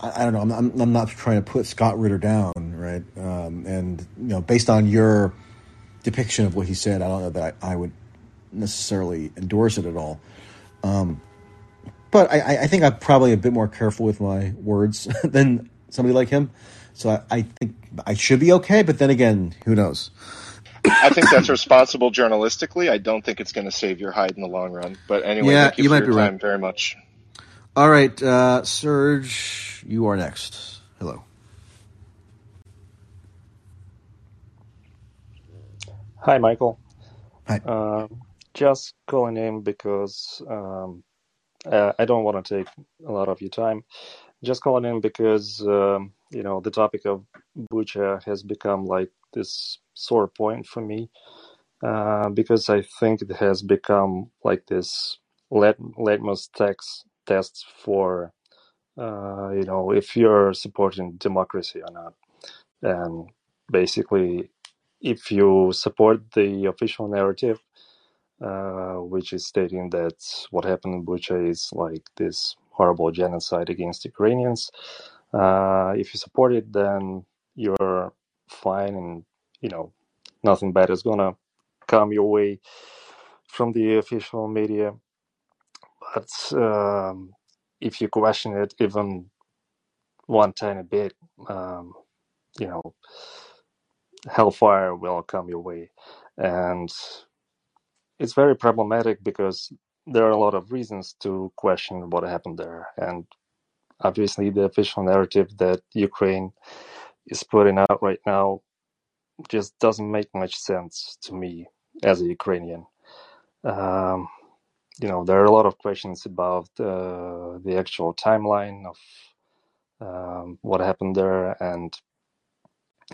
I, I don't know. I'm, I'm, I'm not trying to put Scott Ritter down, right? Um, and you know, based on your depiction of what he said, I don't know that I, I would necessarily endorse it at all. Um, but I, I- I think I'm probably a bit more careful with my words than somebody like him. So I, I think I should be okay, but then again, who knows? I think that's responsible journalistically. I don't think it's going to save your hide in the long run. But anyway, Yeah, thank you, you for might your be right. very much. All right, uh, Serge, you are next. Hello. Hi, Michael. Hi. Um, just calling in because um, uh, I don't want to take a lot of your time. Just calling in because um, you know the topic of Bucha has become like this sore point for me uh, because I think it has become like this lat- litmus test test for uh, you know if you're supporting democracy or not, and basically if you support the official narrative uh, which is stating that what happened in Bucha is like this horrible genocide against Ukrainians. Uh, if you support it, then you're fine, and you know nothing bad is gonna come your way from the official media. But um, if you question it even one tiny bit, um, you know hellfire will come your way, and it's very problematic because there are a lot of reasons to question what happened there. And obviously, the official narrative that Ukraine is putting out right now just doesn't make much sense to me as a Ukrainian. Um, you know, there are a lot of questions about uh, the actual timeline of um, what happened there. And,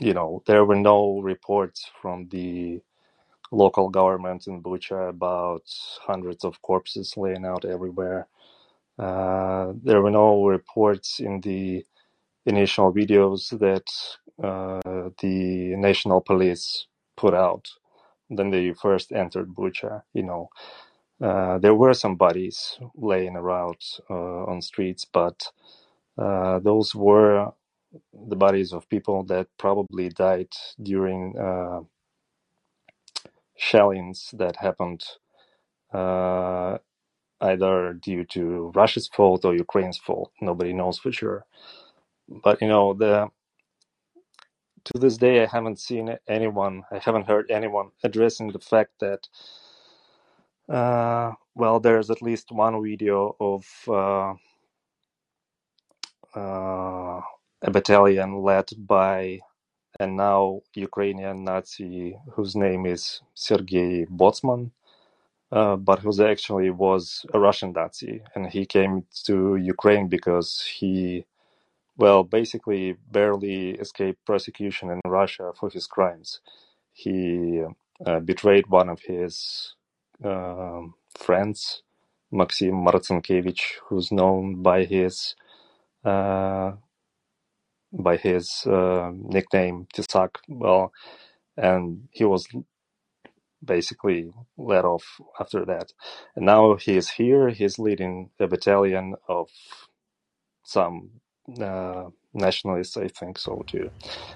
you know, there were no reports from the local government in Bucha about hundreds of corpses laying out everywhere Uh, there were no reports in the initial videos that uh, the national police put out when they first entered Bucha. You know, uh, there were some bodies laying around uh, on streets, but uh, those were the bodies of people that probably died during shellings that happened uh, either due to Russia's fault or Ukraine's fault. Nobody knows for sure. But you know, the to this day, I haven't seen anyone, I haven't heard anyone addressing the fact that, uh, well, there's at least one video of uh, uh, a battalion led by a now Ukrainian Nazi whose name is Sergei Botsman, uh, but who actually was a Russian Nazi, and he came to Ukraine because he well, basically barely escaped prosecution in Russia for his crimes. He uh, betrayed one of his um, friends, Maxim Marcinkevich, who's known by his uh, by his uh, nickname Tisak. Well, and he was basically let off after that. And now he is here. He's leading a battalion of some uh, nationalists, I think so too.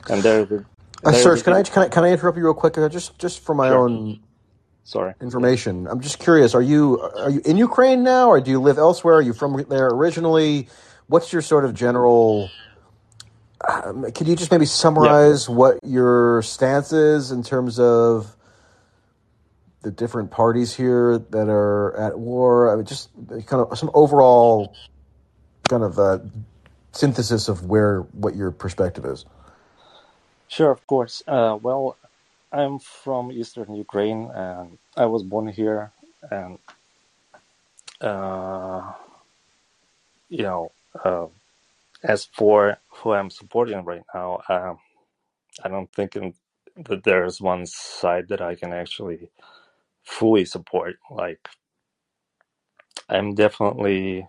And there, the, Uh, Serge, can I, can I can I interrupt you real quick? Uh, Just just for my Sure. own Sorry. Information, I'm just curious. Are you are you in Ukraine now, or do you live elsewhere? Are you from there originally? What's your sort of general? Um, could you just maybe summarize what your stance is in terms of the different parties here that are at war? I mean, just kind of some overall kind of uh, synthesis of where what your perspective is. Sure. Of course. Uh, well, I'm from eastern Ukraine, and I was born here. And uh, you know, uh, as for who I'm supporting right now, um, I don't think in, that there's one side that I can actually fully support. Like, I'm definitely.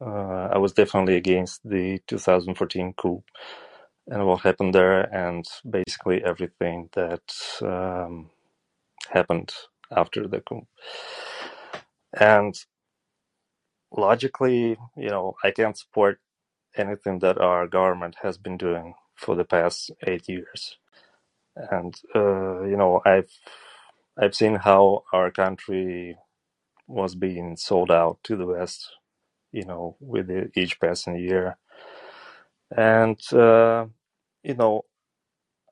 Uh, I was definitely against the 2014 coup and what happened there, and basically everything that um, happened after the coup. And logically, you know, I can't support anything that our government has been doing for the past eight years. And uh, you know, I've I've seen how our country was being sold out to the West, you know, with the, each passing year. And uh, you know,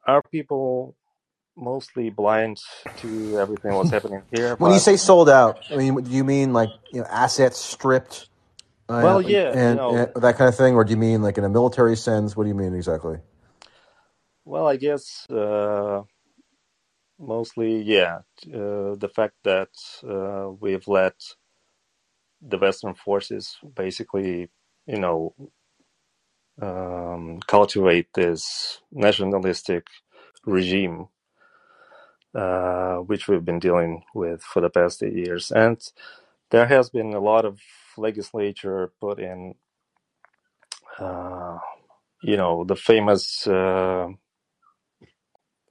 are people mostly blind to everything what's happening here? When you say sold out, I mean, do you mean like you know assets stripped uh, well, yeah, you and, know, and that kind of thing, or do you mean like in a military sense? What do you mean exactly? well, I guess uh, mostly, yeah, uh, the fact that uh, we've let the Western forces basically, you know, um, cultivate this nationalistic regime, uh, which we've been dealing with for the past eight years. And there has been a lot of legislature put in, uh, you know, the famous uh,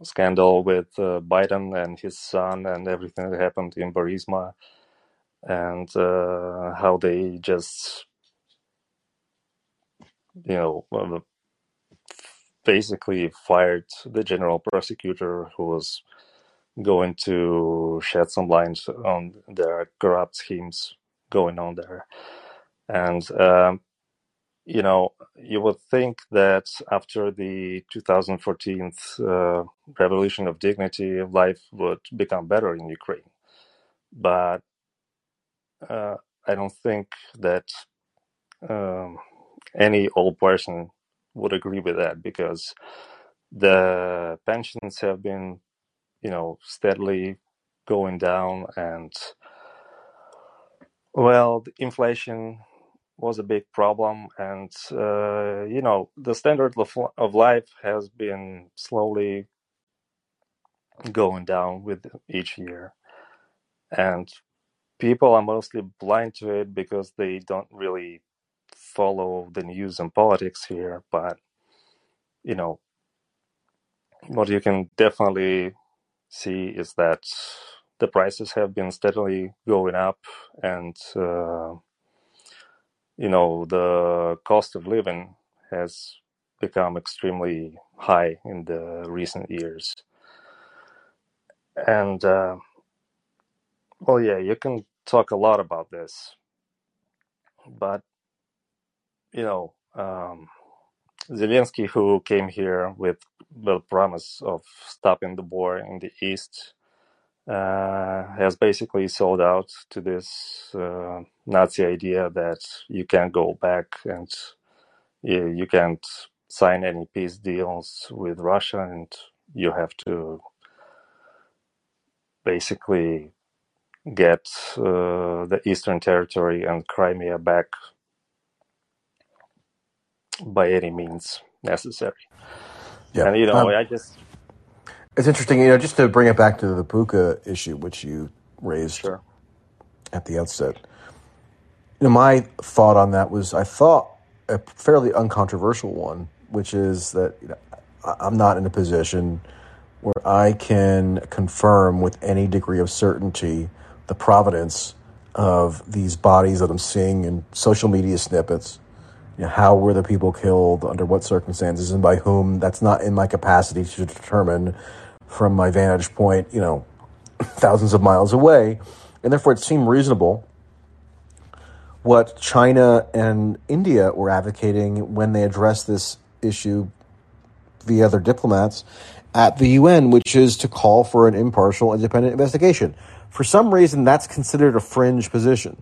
scandal with uh, Biden and his son and everything that happened in Burisma and uh, how they just, you know, basically fired the general prosecutor who was going to shed some light on their corrupt schemes going on there. And, um, you know, you would think that after the 2014 uh, revolution of dignity, life would become better in Ukraine. But uh, I don't think that um, any old person would agree with that because the pensions have been, you know, steadily going down and well, the inflation was a big problem and uh, you know the standard of, of life has been slowly going down with each year. And people are mostly blind to it because they don't really follow the news and politics here but you know what you can definitely see is that the prices have been steadily going up and uh, you know the cost of living has become extremely high in the recent years. And uh, well yeah you can talk a lot about this but you know um, zelensky who came here with the promise of stopping the war in the east has basically sold out to this uh, nazi idea that you can't go back and you, you can't sign any peace deals with Russia, and you have to basically get uh, the Eastern Territory and Crimea back by any means necessary. Yeah, And you know, um, I just it's interesting. You know, just to bring it back to the Bucha issue, which you raised sure, at the outset. You know, my thought on that was I thought a fairly uncontroversial one, which is that you know, I- I'm not in a position where I can confirm with any degree of certainty the providence of these bodies that I'm seeing in social media snippets. You know, how were the people killed, under what circumstances, and by whom? That's not in my capacity to determine from my vantage point, you know, thousands of miles away. And therefore, it seemed reasonable what China and India were advocating when they addressed this issue via their diplomats at the UN, which is to call for an impartial, independent investigation. For some reason, that's considered a fringe position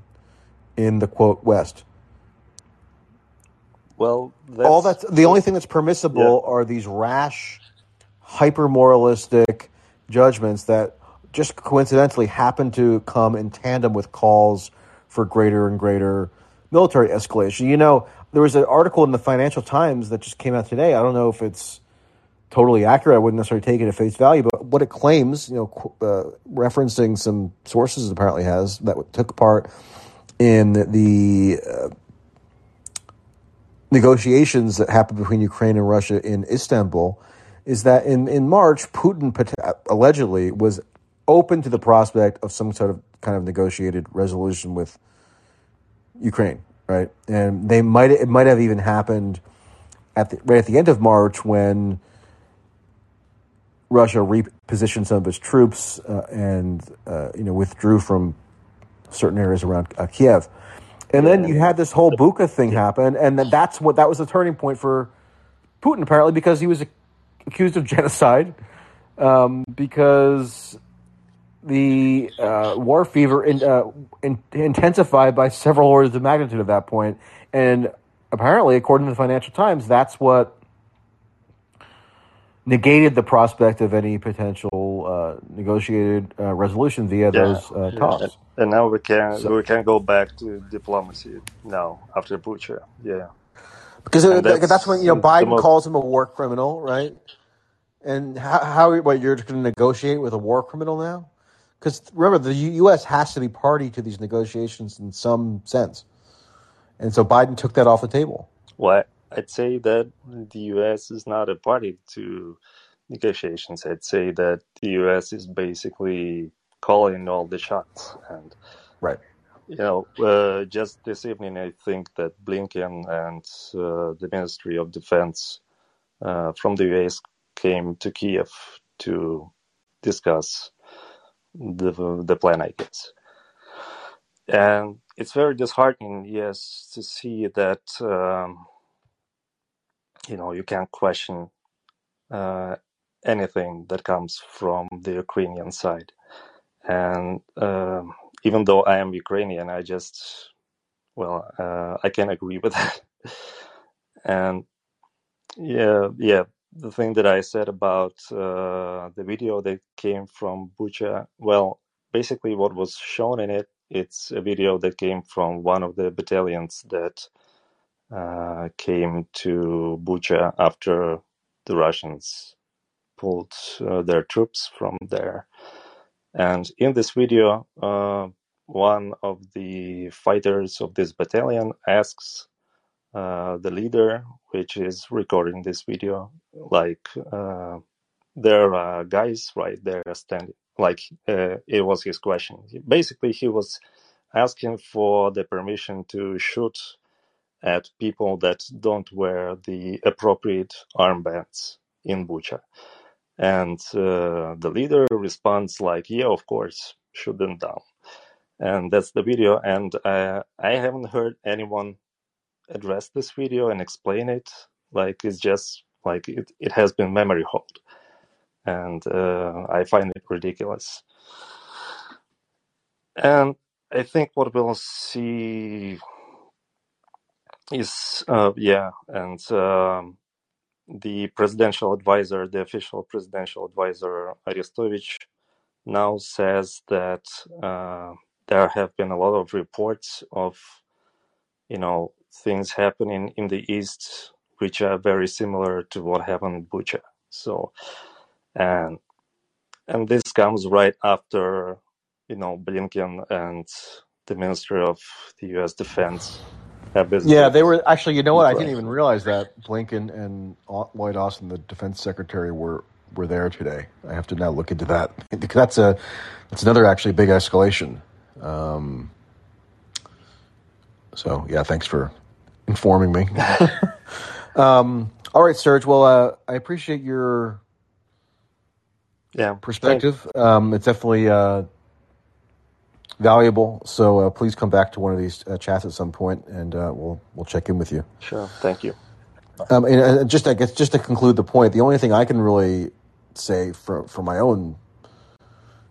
in the quote West. well, All that's the only thing that's yeah, permissible are these rash, hyper moralistic judgments that just coincidentally happen to come in tandem with calls for greater and greater military escalation. You know, there was an article in the Financial Times that just came out today. I don't know if it's totally accurate. I wouldn't necessarily take it at face value, but what it claims, you know, uh, referencing some sources apparently has that took part in the uh, negotiations that happened between Ukraine and Russia in Istanbul, is that in, in March, Putin allegedly was open to the prospect of some sort of kind of negotiated resolution with Ukraine, right? And they might it might have even happened at the, right at the end of March when Russia repositioned some of its troops uh, and uh, you know withdrew from certain areas around uh, Kiev. And then you had this whole Bucha thing happen, and then that's what that was the turning point for Putin apparently because he was accused of genocide um, because the uh, war fever in, uh, in, intensified by several orders of magnitude at that point, and apparently, according to the Financial Times, that's what negated the prospect of any potential uh, negotiated uh, resolution via yeah, those uh, talks. Yeah. And now we can so, we can go back to diplomacy now after Bucha. Yeah, because that's, that's, when you know Biden most... calls him a war criminal, right? And how, how what you're going to negotiate with a war criminal now? Because remember, the U.S. has to be party to these negotiations in some sense, and so Biden took that off the table. What I'd say that the U.S. is not a party to negotiations. I'd say that the U.S. is basically calling all the shots, and right. You know, uh, just this evening, I think that Blinken and uh, the Ministry of Defense uh, from the U.S. came to Kiev to discuss the the plan, I guess. And it's very disheartening, yes, to see that um, you know you can't question uh, anything that comes from the Ukrainian side. And uh, even though I am Ukrainian, I just well, uh, I can agree with that. and yeah, yeah, the thing that I said about uh, the video that came from Bucha, well, basically what was shown in it, it's a video that came from one of the battalions that uh, came to Bucha after the Russians pulled uh, their troops from there. And in this video, uh, one of the fighters of this battalion asks uh, the leader, which is recording this video, like, uh, there are guys right there standing. Like, uh, it was his question. Basically, he was asking for the permission to shoot at people that don't wear the appropriate armbands in Bucha. And uh, the leader responds like, "Yeah, of course, shoot them down." And that's the video. And uh, I haven't heard anyone address this video and explain it. Like it's just like it, it has been memory hold, and uh, I find it ridiculous. And I think what we'll see is uh, yeah, and um, the presidential advisor, the official presidential advisor Arestovich, now says that uh, there have been a lot of reports of, you know, things happening in the east which are very similar to what happened in Bucha. So, and and this comes right after, you know, Blinken and the Ministry of the U.S. Defense yeah, they were actually. You know what? I didn't even realize that Blinken and Lloyd Austin, the defense secretary, were were there today. I have to now look into that. That's a that's another actually big escalation. Um, so yeah, thanks for informing me. um, all right, Serge. Well, uh, I appreciate your yeah perspective. Um, it's definitely uh, valuable. So uh, please come back to one of these uh, chats at some point, and uh, we'll we'll check in with you. Sure. Thank you. Um, and uh, just I guess just to conclude the point, the only thing I can really say from from my own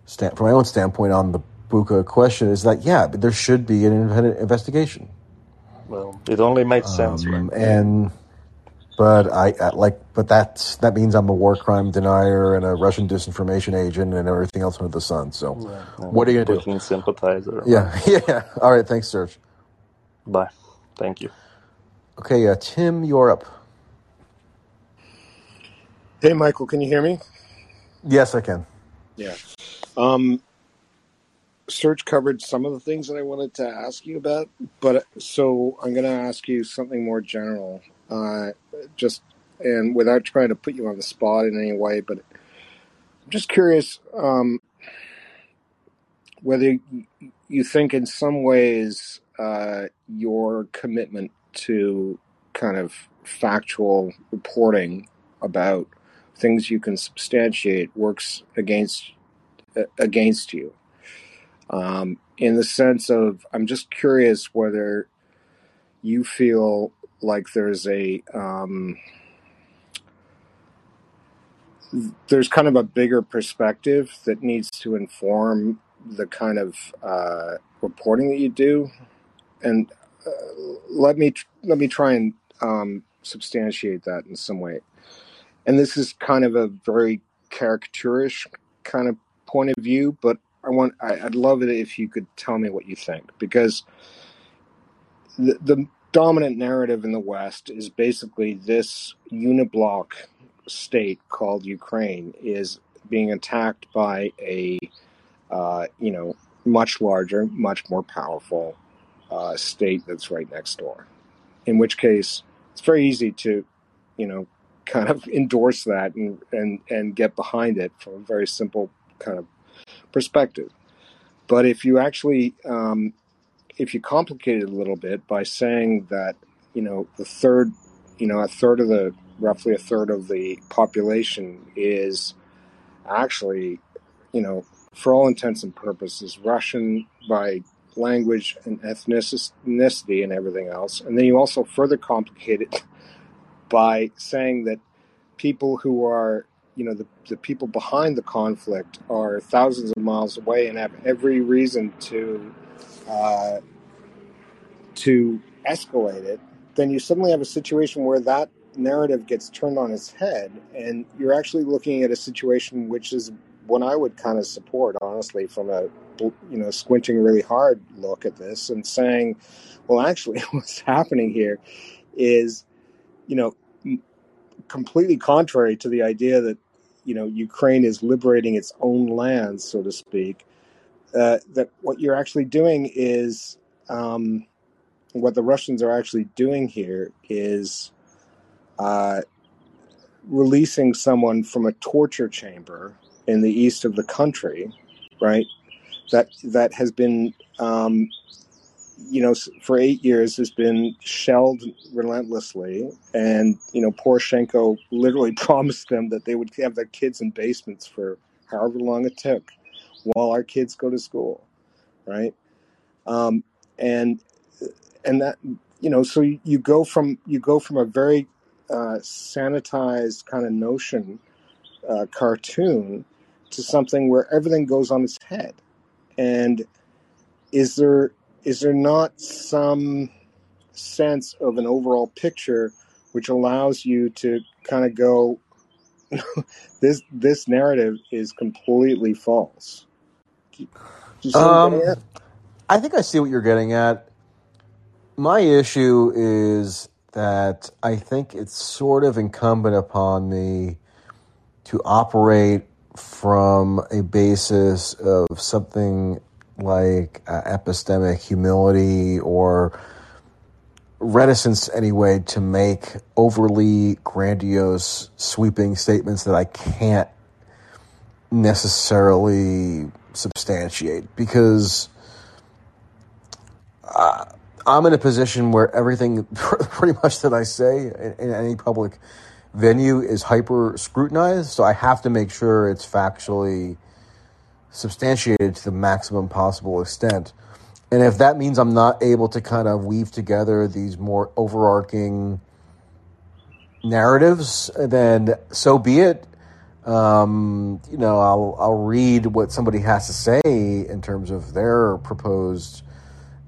stand, from my own standpoint on the Bucha question is that yeah, there should be an independent investigation. Well, it only makes sense, um, right? And but I, I, like, but that's that means I'm a war crime denier and a Russian disinformation agent and everything else under the sun. So, yeah, what are you gonna do? Sympathizer. Yeah, yeah. All right, thanks, Serge. Bye. Thank you. Okay, uh, Tim, you're up. Hey, Michael, can you hear me? Yes, I can. Yeah. Um, Serge covered some of the things that I wanted to ask you about, but so I'm going to ask you something more general. Uh, just and without trying to put you on the spot in any way, but I'm just curious um, whether you think, in some ways, uh, your commitment to kind of factual reporting about things you can substantiate works against against you. Um, in the sense of, I'm just curious whether you feel like there's a um, there's kind of a bigger perspective that needs to inform the kind of uh, reporting that you do. And uh, let me let me try and um, substantiate that in some way. And this is kind of a very caricaturish kind of point of view, but I want I, I'd love it if you could tell me what you think because the, the dominant narrative in the West is basically this uniblock state called Ukraine is being attacked by a uh, you know much larger, much more powerful uh, state that's right next door. In which case, it's very easy to you know kind of endorse that and and and get behind it for a very simple kind of perspective. But if you actually um, if you complicate it a little bit by saying that you know the third you know a third of the roughly a third of the population is actually you know for all intents and purposes russian by language and ethnicity and everything else and then you also further complicate it by saying that people who are you know the, the people behind the conflict are thousands of miles away and have every reason to uh, to escalate it, then you suddenly have a situation where that narrative gets turned on its head, and you're actually looking at a situation which is what I would kind of support, honestly, from a you know squinting really hard look at this and saying, well, actually, what's happening here is, you know, completely contrary to the idea that you know Ukraine is liberating its own land, so to speak. Uh, that what you're actually doing is um, what the Russians are actually doing here is uh, releasing someone from a torture chamber in the east of the country, right? That that has been, um, you know, for eight years has been shelled relentlessly, and you know, Poroshenko literally promised them that they would have their kids in basements for however long it took, while our kids go to school, right? Um, and and that you know so you, you go from you go from a very uh, sanitized kind of notion uh, cartoon to something where everything goes on its head and is there is there not some sense of an overall picture which allows you to kind of go this this narrative is completely false do you, do you see um, I think I see what you're getting at. My issue is that I think it's sort of incumbent upon me to operate from a basis of something like uh, epistemic humility or reticence anyway to make overly grandiose sweeping statements that I can't necessarily substantiate because uh, I'm in a position where everything pretty much that I say in, in any public venue is hyper scrutinized. So I have to make sure it's factually substantiated to the maximum possible extent. And if that means I'm not able to kind of weave together these more overarching narratives, then so be it. Um, you know, I'll I'll read what somebody has to say in terms of their proposed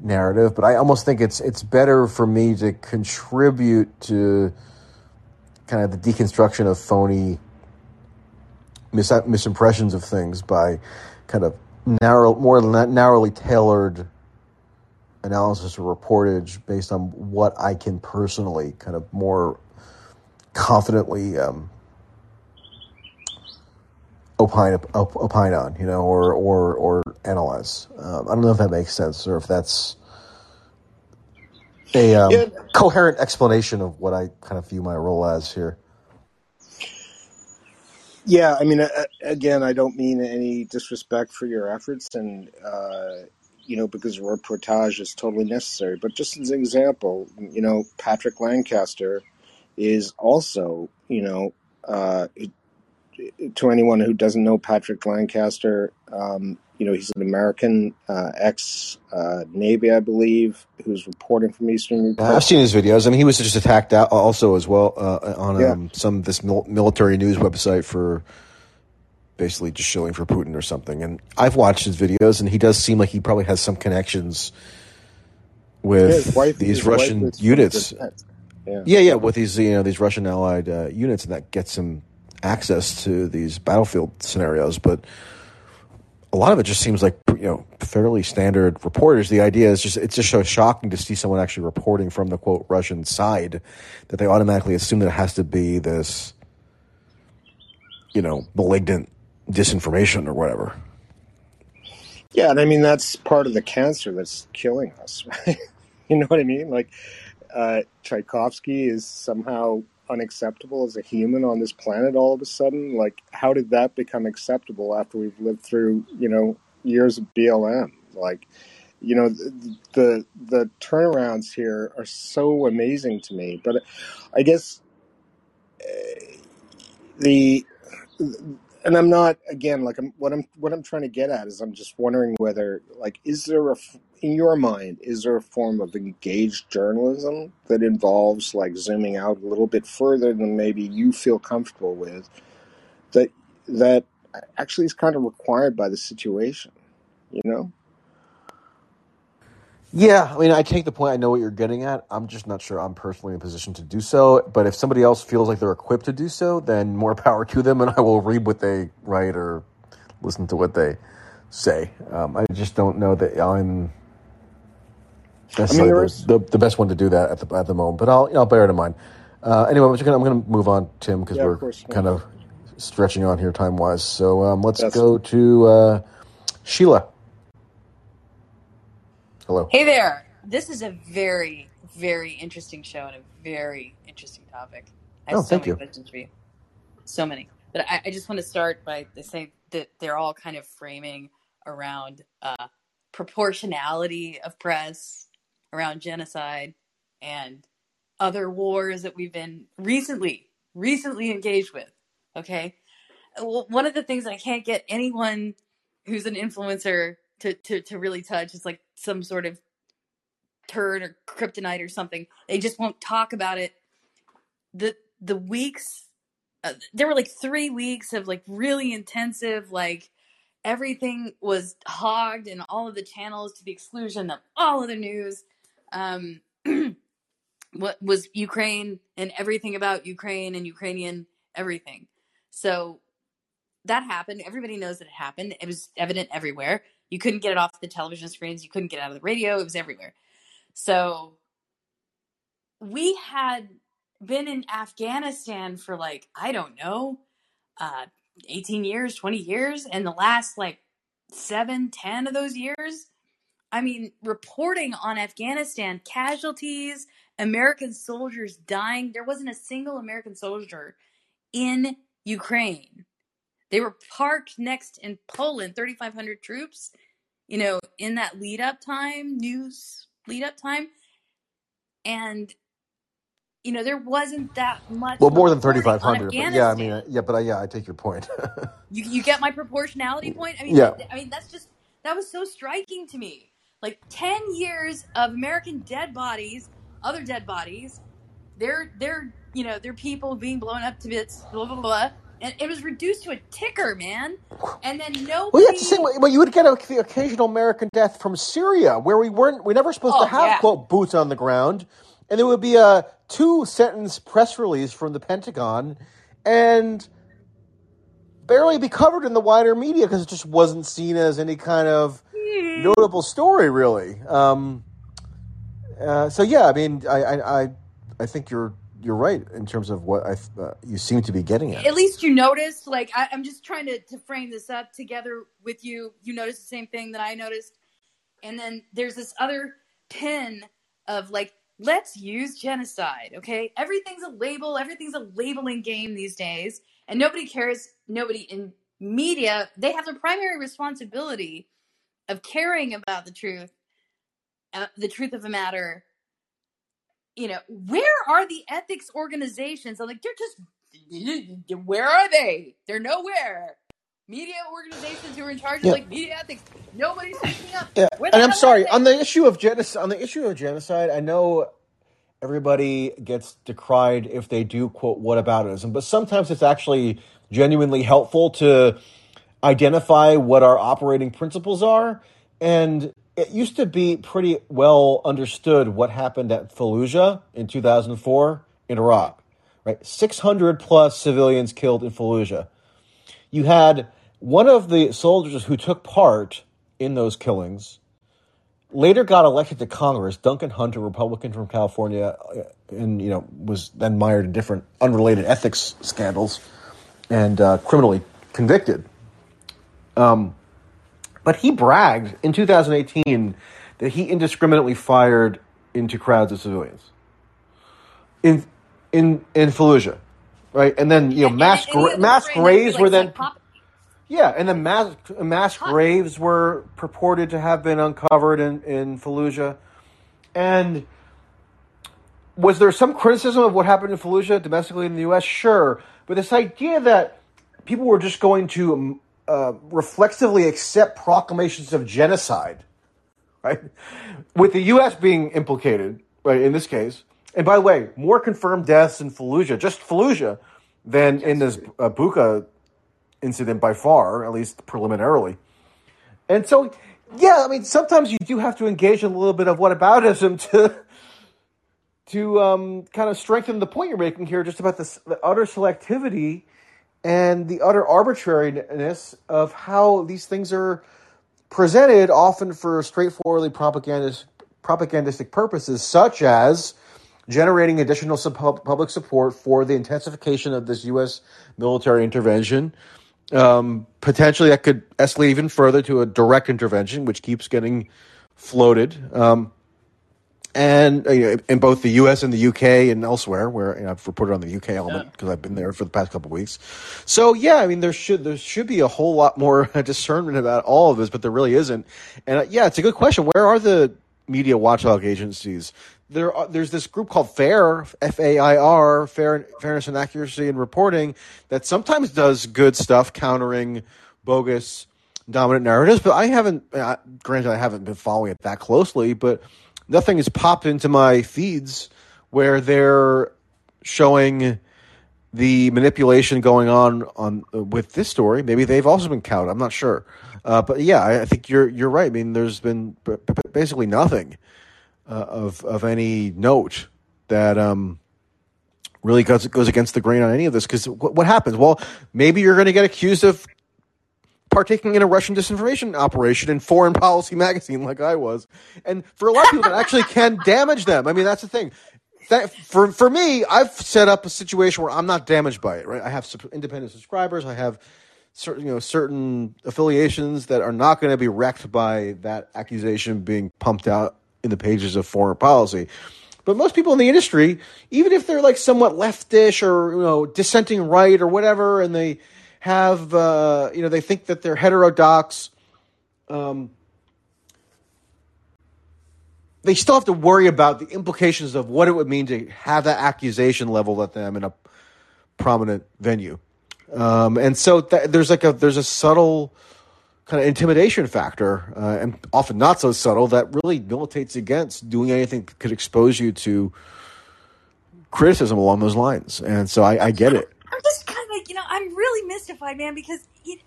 narrative, but I almost think it's it's better for me to contribute to kind of the deconstruction of phony mis- misimpressions of things by kind of narrow, more narrowly tailored analysis or reportage based on what I can personally kind of more confidently um, opine opine on, you know, or or or analyze. Um, I don't know if that makes sense or if that's a um, yeah. coherent explanation of what I kind of view my role as here. Yeah, I mean, again, I don't mean any disrespect for your efforts, and uh, you know, because reportage is totally necessary. But just as an example, you know, Patrick Lancaster is also, you know, uh, to anyone who doesn't know Patrick Lancaster, um, you know, he's an American uh, ex uh, Navy, I believe, who's reporting from Eastern Ukraine. I've seen his videos. I mean, he was just attacked out also as well uh, on Yeah. um, some this mil- military news website for basically just shilling for Putin or something. And I've watched his videos, and he does seem like he probably has some connections with wife, these Russian units. Yeah. Yeah, yeah, with these you know these Russian allied uh, units, and that gets him access to these battlefield scenarios. But a lot of it just seems like you know fairly standard reporters. The idea is just it's just so shocking to see someone actually reporting from the quote Russian side that they automatically assume that it has to be this you know malignant disinformation or whatever. Yeah, and I mean that's part of the cancer that's killing us, right? you know what I mean? Like uh, Tchaikovsky is somehow unacceptable as a human on this planet all of a sudden. Like, how did that become acceptable after we've lived through, you know, years of BLM? Like, you know, the the, the turnarounds here are so amazing to me. But I guess eh, the and I'm not again like I'm what I'm what I'm trying to get at is I'm just wondering whether like is there a in your mind is there a form of engaged journalism that involves like zooming out a little bit further than maybe you feel comfortable with that that actually is kind of required by the situation you know Yeah, I mean, I take the point. I know what you're getting at. I'm just not sure I'm personally in a position to do so. But if somebody else feels like they're equipped to do so, then more power to them, and I will read what they write or listen to what they say. Um, I just don't know that I'm necessarily there the, is- the, the best one to do that at the at the moment. But I'll you know, I'll bear it in mind. Uh, anyway, I'm gonna, I'm going to move on, Tim, because Yeah, we're course. kind of stretching on here time wise. So um, let's That's- go to uh, Sheila. Hello. Hey there. This is a very, very interesting show and a very interesting topic. I have Oh, so thank many you. questions for you. So many. But I, I just want to start by saying that they're all kind of framing around uh, proportionality of press, around genocide, and other wars that we've been recently, recently engaged with. Okay? Well, one of the things I can't get anyone who's an influencer to, to, to really touch is like some sort of turd or kryptonite or something. They just won't talk about it. The the weeks uh, there were like 3 weeks of like really intensive like everything was hogged in all of the channels to the exclusion of all of the news. Um what was Ukraine and everything about Ukraine and Ukrainian everything. So that happened. Everybody knows that it happened. It was evident everywhere. You couldn't get it off the television screens. You couldn't get out of the radio. It was everywhere. So we had been in Afghanistan for like, I don't know, uh, 18 years, 20 years. And the last like seven, 10 of those years, I mean, reporting on Afghanistan, casualties, American soldiers dying. There wasn't a single American soldier in Ukraine. They were parked next in Poland, 3,500 troops, you know, in that lead up time, news lead up time. And, you know, there wasn't that much. Well, more than reporting on 3,500. But yeah, I mean, uh, yeah, but uh, yeah, I take your point. You, you get my proportionality point? I mean, Yeah. th- I mean, that's just, that was so striking to me. Like 10 years of American dead bodies, other dead bodies, they're, they're, you know, they're people being blown up to bits, blah, blah, blah. And it was reduced to a ticker, man. And then nobody. Well, it's the same. Well, you would get a, the occasional American death from Syria, where we weren't, we never supposed Oh, to have yeah. quote boots on the ground, and there would be a two sentence press release from the Pentagon, and barely be covered in the wider media because it just wasn't seen as any kind of notable story, really. Um, uh, so yeah, I mean, I, I, I, I think you're you're right in terms of what I uh, you seem to be getting at. At least you noticed. Like I, I'm just trying to, to frame this up together with you. You noticed the same thing that I noticed, and then there's this other pin of like, let's use genocide. Okay, everything's a label. Everything's a labeling game these days, and nobody cares. Nobody in media they have the primary responsibility of caring about the truth, uh, the truth of a matter you know, where are the ethics organizations? I'm like, they're just where are they? They're nowhere. Media organizations who are in charge Yeah. of like media ethics, nobody's speaking up. Yeah, Where and I'm sorry on the issue of genocide. On the issue of genocide, I know everybody gets decried if they do quote whataboutism, but sometimes it's actually genuinely helpful to identify what our operating principles are. And it used to be pretty well understood what happened at Fallujah in 2004 in Iraq, right? 600 plus civilians killed in Fallujah. You had one of the soldiers who took part in those killings later got elected to Congress, Duncan Hunter, Republican from California, uh, and you know was then mired in different unrelated ethics scandals and uh, criminally convicted. Um, but he bragged in 2018 that he indiscriminately fired into crowds of civilians in in in Fallujah, right? And then you know mass and, gra- the mass brain to be graves like were then psychopathy. yeah, and then mass mass Huh. graves were purported to have been uncovered in in Fallujah, and was there some criticism of what happened in Fallujah domestically in the U.S.? Sure, but this idea that people were just going to uh, reflexively accept proclamations of genocide, right, with the U.S. being implicated, right, in this case. And by the way, more confirmed deaths in Fallujah, just Fallujah, than in this uh, Bucha incident by far, at least preliminarily. And so, yeah, I mean, sometimes you do have to engage in a little bit of whataboutism to to um, kind of strengthen the point you're making here, just about this, the utter selectivity and the utter arbitrariness of how these things are presented, often for straightforwardly propagandist, propagandistic purposes, such as generating additional sub- public support for the intensification of this U.S. military intervention. Um, potentially, that could escalate even further to a direct intervention, which keeps getting floated. Um, and uh, you know, in both the U.S. and the U.K. and elsewhere, where you know, I've reported on the U.K. element because I've been there for the past couple of weeks. So yeah, I mean, there should there should be a whole lot more discernment about all of this, but there really isn't. And uh, yeah, it's a good question. Where are the media watchdog agencies? There, are, there's this group called FAIR, F A I R, Fair, Fairness and Accuracy in Reporting, that sometimes does good stuff countering bogus dominant narratives. But I haven't, uh, granted, I haven't been following it that closely, but nothing has popped into my feeds where they're showing the manipulation going on on uh, with this story. Maybe they've also been cowed. I'm not sure, uh, but yeah, I, I think you're you're right. I mean, there's been b- b- basically nothing uh, of of any note that um, really goes goes against the grain on any of this. Because what, what happens? Well, maybe you're going to get accused of partaking in a Russian disinformation operation in Foreign Policy magazine, like I was, and for a lot of people, that actually can damage them. I mean, that's the thing. That for for me, I've set up a situation where I'm not damaged by it. Right, I have independent subscribers. I have certain you know certain affiliations that are not going to be wrecked by that accusation being pumped out in the pages of Foreign Policy. But most people in the industry, even if they're like somewhat leftish or you know dissenting right or whatever, and they have uh, you know they think that they're heterodox, um, they still have to worry about the implications of what it would mean to have that accusation leveled at them in a prominent venue. Um, and so th- there's like a there's a subtle kind of intimidation factor, uh, and often not so subtle, that really militates against doing anything that could expose you to criticism along those lines. And so I, I get it. I'm just know, I'm really mystified, man, because it,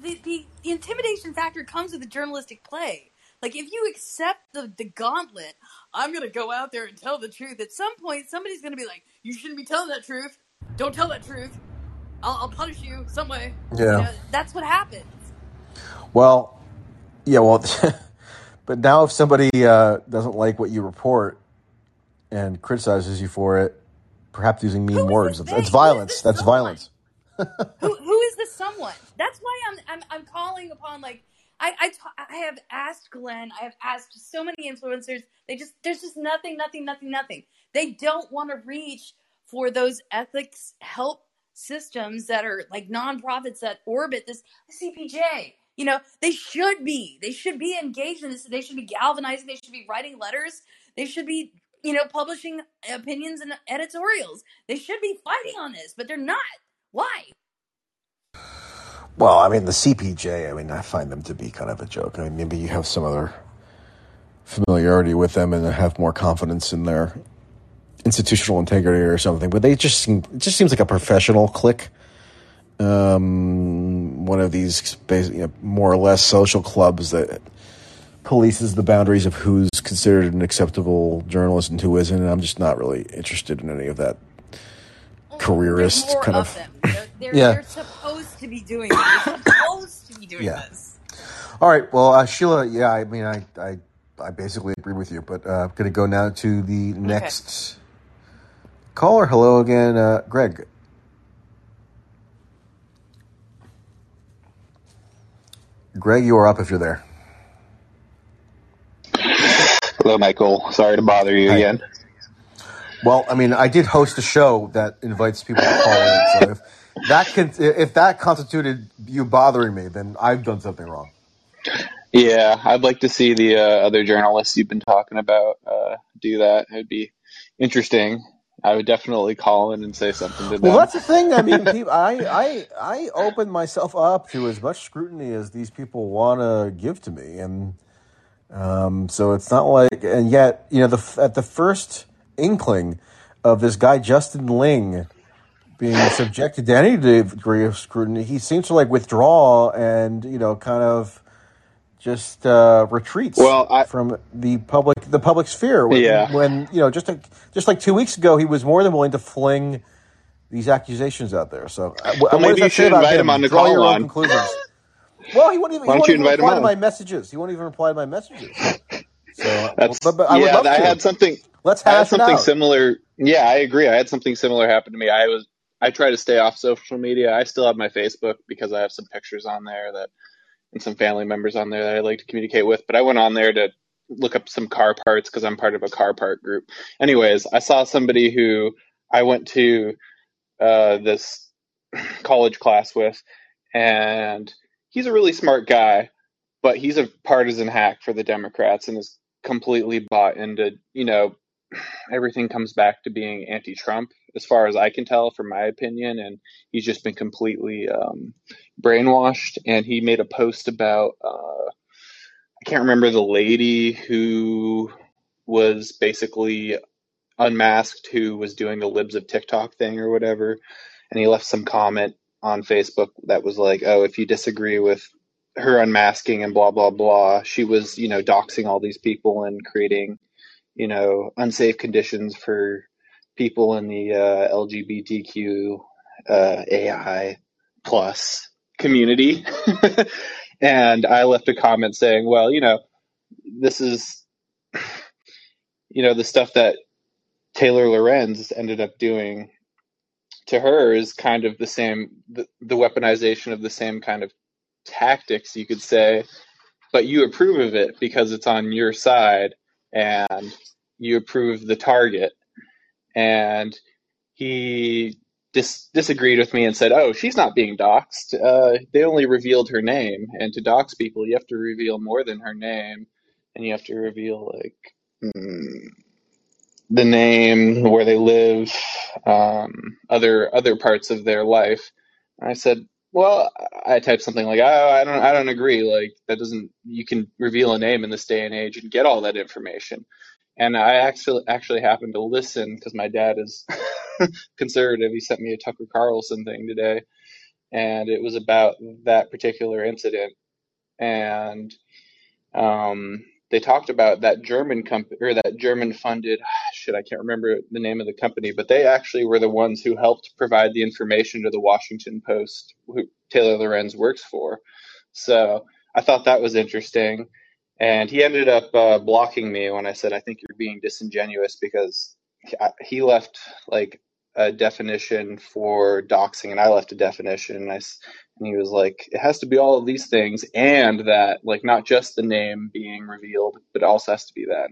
the, the the intimidation factor comes with the journalistic play. Like, if you accept the the gauntlet, I'm gonna go out there and tell the truth. At some point, somebody's gonna be like, "You shouldn't be telling that truth. Don't tell that truth. I'll, I'll punish you some way." You Yeah. know, that's what happens. Well, yeah, well, but now if somebody uh, doesn't like what you report and criticizes you for it, perhaps using mean words, it's, it's violence. That's someone? violence. who who is the someone? That's why I'm I'm I'm calling upon like I I, ta- I have asked Glenn, I have asked so many influencers. They just there's just nothing, nothing, nothing, nothing. They don't want to reach for those ethics help systems that are like nonprofits that orbit this CPJ. You know, they should be. They should be engaged in this. They should be galvanizing. They should be writing letters. They should be you know, publishing opinions and editorials. They should be fighting on this, but they're not. Why? Well, I mean, the CPJ, I mean, I find them to be kind of a joke. I mean, maybe you have some other familiarity with them and have more confidence in their institutional integrity or something, but they just seem, it just seems like a professional clique. Um, one of these you know, more or less social clubs that polices the boundaries of who's considered an acceptable journalist and who isn't. And I'm just not really interested in any of that careerist more kind of of. them. They're, they're, Yeah. they're supposed to be doing this. They're supposed to be doing Yeah. this. All right. Well, uh, Sheila, yeah, I mean, I, I, I basically agree with you, but uh, I'm going to go now to the next caller. Hello again, uh, Greg. Greg, you are up if you're there. Hello, Michael. Sorry to bother you Hi. again. Well, I mean, I did host a show that invites people to call in. So if that can, if that constituted you bothering me, then I've done something wrong. Yeah, I'd like to see the uh, other journalists you've been talking about uh, do that. It'd be interesting. I would definitely call in and say something to them. Well, that's the thing. I mean, people, I, I, I open myself up to as much scrutiny as these people want to give to me, and um, so it's not like. And yet, you know, the at the first inkling of this guy Justin Ling being subjected to any degree of scrutiny, he seems to like withdraw and you know, kind of just uh, retreats Well, I- from the public the public sphere. When, Yeah. when you know, just like just like two weeks ago, he was more than willing to fling these accusations out there. So, uh, does maybe you should invite him on to Draw call your own conclusions. Well, he won't even. Why don't won't you invite him reply to my messages. He won't even reply to my messages. So, That's but, but I would yeah. love I to. had something. Let's I had something out. similar. Yeah, I agree. I had something similar happen to me. I was. I try to stay off social media. I still have my Facebook because I have some pictures on there that, and some family members on there that I like to communicate with. But I went on there to look up some car parts because I'm part of a car part group. Anyways, I saw somebody who I went to uh, this college class with, and he's a really smart guy, but he's a partisan hack for the Democrats and is completely bought into, you know, everything comes back to being anti-Trump, as far as I can tell, from my opinion, and he's just been completely um, brainwashed. And he made a post about uh, I can't remember the lady who was basically unmasked, who was doing the libs of TikTok thing or whatever, and he left some comment on Facebook that was like, "Oh, if you disagree with her unmasking and blah blah blah," she was, you know, doxing all these people and creating, you know, unsafe conditions for people in the uh, LGBTQ uh, AI plus community. and I left a comment saying, "Well, you know, this is, you know, the stuff that Taylor Lorenz ended up doing." to her is kind of the same the, the weaponization of the same kind of tactics you could say but you approve of it because it's on your side and you approve the target. And he dis- disagreed with me and said oh she's not being doxxed. Uh, they only revealed her name. And to dox people you have to reveal more than her name. And you have to reveal like mm, the name, where they live, um, other other parts of their life. And I said, well, I typed something like, oh, I don't, I don't agree. Like that doesn't. You can reveal a name in this day and age and get all that information. And I actually actually happened to listen because my dad is conservative. He sent me a Tucker Carlson thing today, and it was about that particular incident. And um, they talked about that German company or that German funded shit. I can't remember the name of the company, but they actually were the ones who helped provide the information to the Washington Post, who Taylor Lorenz works for. So I thought that was interesting. And he ended up uh, blocking me when I said, I think you're being disingenuous because he left like a definition for doxing and I left a definition and I and he was like it has to be all of these things and that like not just the name being revealed but also has to be that.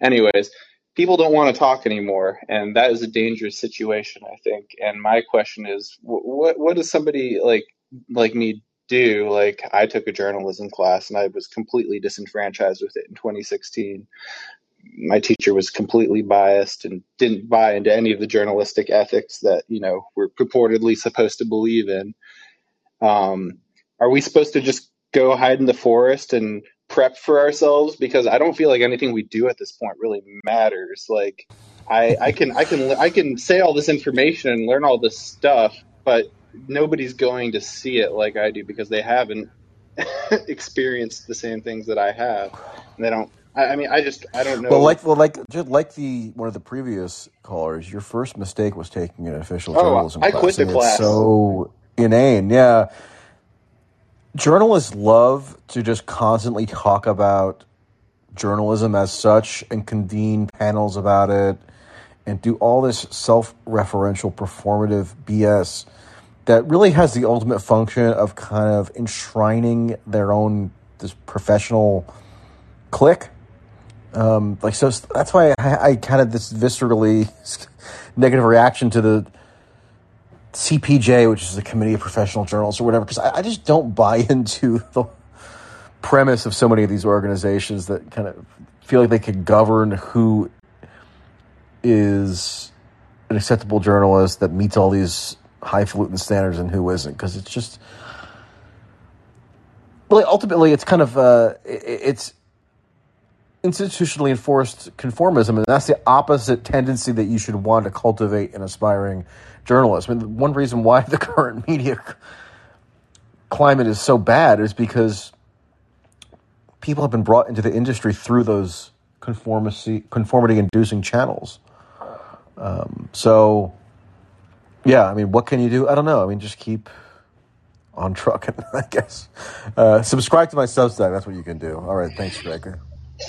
Anyways, people don't want to talk anymore and that is a dangerous situation I think. And my question is wh- what what does somebody like like me do? Like I took a journalism class and I was completely disenfranchised with it in 2016 my teacher was completely biased and didn't buy into any of the journalistic ethics that you know we're purportedly supposed to believe in. Um, are we supposed to just go hide in the forest and prep for ourselves? Because I don't feel like anything we do at this point really matters. Like I, I can I can I can say all this information and learn all this stuff, but nobody's going to see it like I do because they haven't experienced the same things that I have. And they don't. I, I mean, I just I don't know. Well, like well, like just like the one of the previous callers, your first mistake was taking an official oh, I class. quit the class. so inane. Yeah, journalists love to just constantly talk about journalism as such and convene panels about it and do all this self-referential performative BS that really has the ultimate function of kind of enshrining their own this professional clique. Um, like so, that's why I, I kind of this viscerally negative reaction to the CPJ, which is the Committee of Professional Journalists or whatever, because I, I just don't buy into the premise of so many of these organizations that kind of feel like they can govern who is an acceptable journalist that meets all these highfalutin standards and who isn't, because it's just really ultimately it's kind of uh, it, it's institutionally enforced conformism, and that's the opposite tendency that you should want to cultivate in aspiring journalists. I mean, one reason why the current media climate is so bad is because people have been brought into the industry through those conformity conformity inducing channels. Um, so, yeah, I mean, what can you do? I don't know. I mean, just keep on trucking, I guess. Uh, subscribe to my Substack. That's what you can do. All right, thanks, Greg.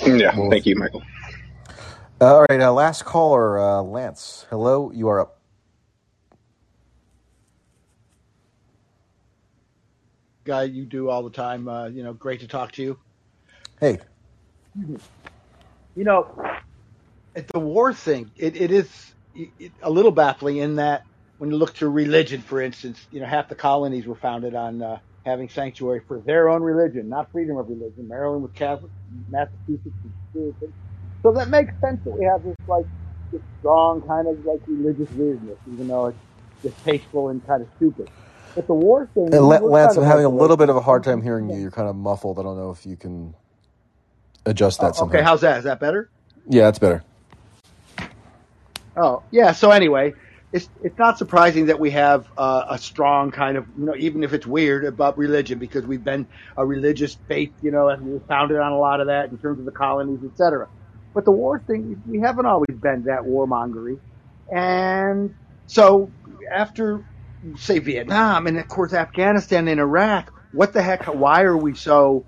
Yeah, Well, thank you, Michael. uh, all right, uh, last caller, uh, Lance. Hello, you are up. Guy you do all the time. Uh, you know, great to talk to you. Hey, You know, at the war thing, it, it is it, a little baffling in that when you look to religion, for instance, you know, half the colonies were founded on uh, having sanctuary for their own religion, not freedom of religion. Maryland was Catholic, Massachusetts was Puritan. So that makes sense that we have this like this strong kind of like religious weirdness, even though it's distasteful and kind of stupid. But the war thing, Uh, we were Lance, I'm having a little bit of a hard time hearing you. You're kind of muffled. I don't know if you can adjust that okay, somehow. how's that? Is that better? Yeah, that's better. Oh, yeah. So anyway, it's it's not surprising that we have uh, a strong kind of you know even if it's weird about religion because we've been a religious faith you know and we're founded on a lot of that in terms of the colonies etc. But the war thing we haven't always been that warmongery, and so after say Vietnam and of course Afghanistan and Iraq, what the heck? Why are we so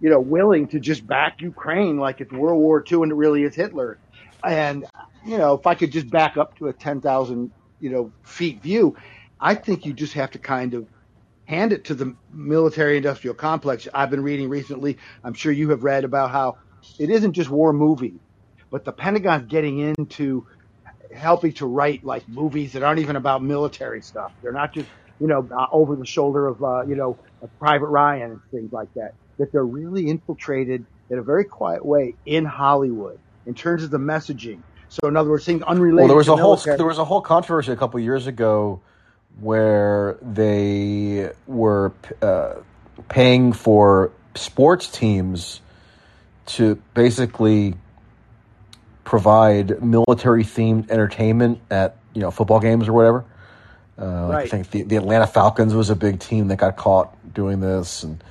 you know willing to just back Ukraine like it's World War II and it really is Hitler? And you know, if I could just back up to a 10,000, you know, feet view, I think you just have to kind of hand it to the military industrial complex. I've been reading recently, I'm sure you have read about how it isn't just war movie, but the Pentagon's getting into helping to write like movies that aren't even about military stuff. They're not just, you know, uh, over the shoulder of, uh, you know, Private Ryan and things like that. That they're really infiltrated in a very quiet way in Hollywood in terms of the messaging. So in other words, things unrelated Well, there was a whole there was a whole controversy a couple years ago where they were uh, paying for sports teams to basically provide military themed entertainment at you know football games or whatever. Uh, like I think the, the Atlanta Falcons was a big team that got caught doing this, and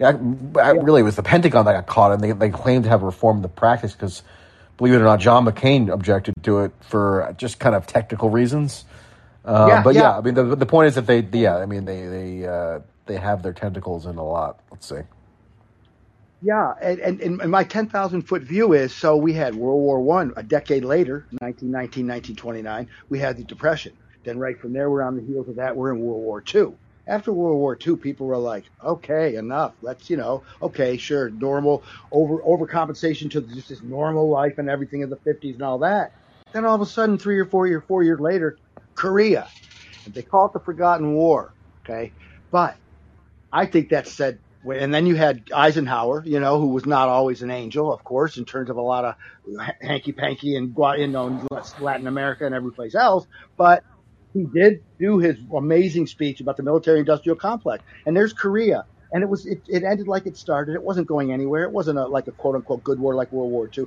yeah, I, I really it was the Pentagon that got caught, and they they claimed to have reformed the practice because, believe it or not, John McCain objected to it for just kind of technical reasons. Uh, Yeah, but yeah. yeah. I mean the the point is that they yeah I mean they they uh, they have their tentacles in a lot. Let's say. Yeah, and, and, and my 10,000 foot view is so we had World War One a decade later, 1919, 1929, we had the Depression. Then right from there, we're on the heels of that, we're in World War Two. After World War Two, people were like, okay, enough. Let's, you know, okay, sure, normal, over overcompensation to just this normal life and everything in the 50s and all that. Then all of a sudden, three or four years, four years later, Korea. They call it the Forgotten War, okay? But I think that said and then you had Eisenhower, you know, who was not always an angel, of course, in terms of a lot of hanky panky and you know Latin America and every place else, but he did do his amazing speech about the military industrial complex. And there's Korea. And it was, it, it ended like it started. It wasn't going anywhere. It wasn't a, like a quote unquote good war like World War II.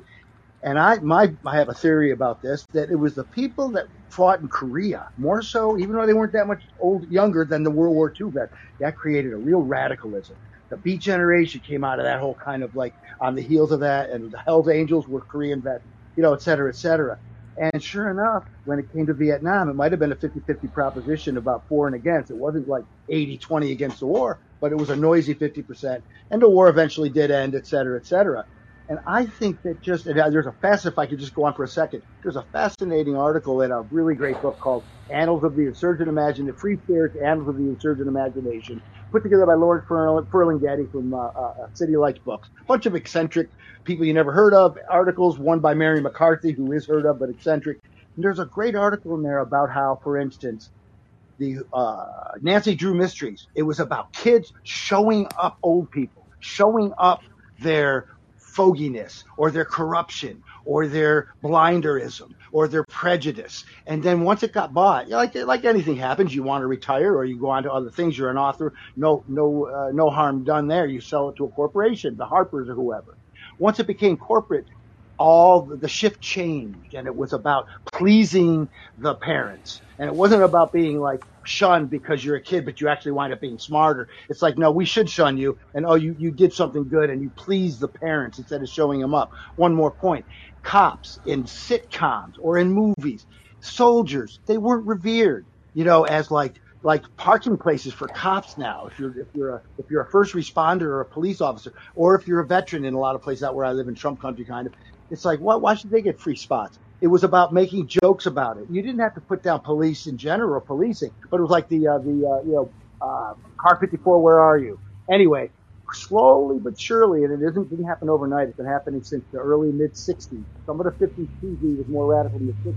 And I, my, I have a theory about this that it was the people that fought in Korea more so, even though they weren't that much old, younger than the World War II vets, that created a real radicalism. The Beat Generation came out of that whole kind of like on the heels of that, and the Hell's Angels were Korean vets, you know, et cetera, et cetera. And sure enough, when it came to Vietnam, it might have been a 50-50 proposition about for and against. It wasn't like 80-20 against the war, but it was a noisy 50%. And the war eventually did end, et cetera, et cetera. And I think that just, there's a fast, if I could just go on for a second, there's a fascinating article in a really great book called Annals of the Insurgent Imagination, The Free Spirits, Annals of the Insurgent Imagination, put together by Lawrence Ferlinghetti from uh, uh, City Lights Books. A bunch of eccentric people you never heard of, articles, one by Mary McCarthy, who is heard of but eccentric. And there's a great article in there about how, for instance, the uh, Nancy Drew mysteries, it was about kids showing up old people, showing up their foginess or their corruption or their blinderism or their prejudice. And then once it got bought, like like anything happens, you want to retire or you go on to other things. You're an author. No no uh, no harm done there. You sell it to a corporation, the Harpers or whoever. Once it became corporate, all the shift changed and it was about pleasing the parents. And it wasn't about being like shunned because you're a kid, but you actually wind up being smarter. It's like, no, we should shun you. And oh, you, you did something good and you pleased the parents instead of showing them up. One more point. Cops in sitcoms or in movies, soldiers, they weren't revered, you know, as like like parking places for cops now. If you're if you're a if you're a first responder or a police officer, or if you're a veteran in a lot of places out where I live in Trump country, kind of, it's like why why should they get free spots? It was about making jokes about it. You didn't have to put down police in general policing, but it was like the uh, the uh, you know uh, car 54. Where are you? Anyway, slowly but surely, and it isn't didn't happen overnight. It's been happening since the early mid 60s. Some of the 50s TV was more radical than the 60s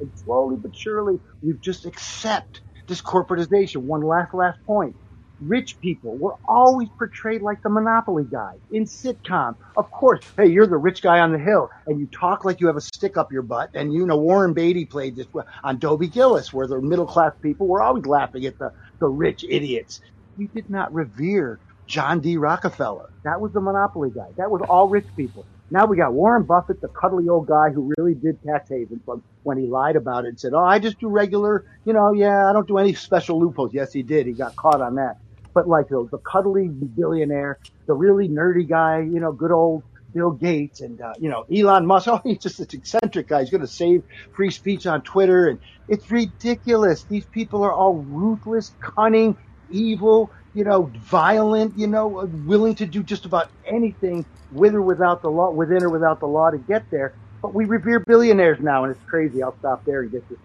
and slowly but surely, we've just accept this corporatization. One last, last point. Rich people were always portrayed like the monopoly guy in sitcom. Of course, hey, you're the rich guy on the hill and you talk like you have a stick up your butt. And you know, Warren Beatty played this on Dobie Gillis, where the middle class people were always laughing at the, the rich idiots. You did not revere John D. Rockefeller. That was the monopoly guy. That was all rich people. Now we got Warren Buffett, the cuddly old guy who really did tax haven from when he lied about it and said, "Oh, I just do regular, you know, yeah, I don't do any special loopholes." Yes, he did. He got caught on that. But like the, the cuddly billionaire, the really nerdy guy, you know, good old Bill Gates and uh, you know Elon Musk. Oh, he's just an eccentric guy. He's going to save free speech on Twitter, and it's ridiculous. These people are all ruthless, cunning, evil, you know, violent, you know, willing to do just about anything with or without the law, within or without the law to get there. But we revere billionaires now, and it's crazy. I'll stop there and get your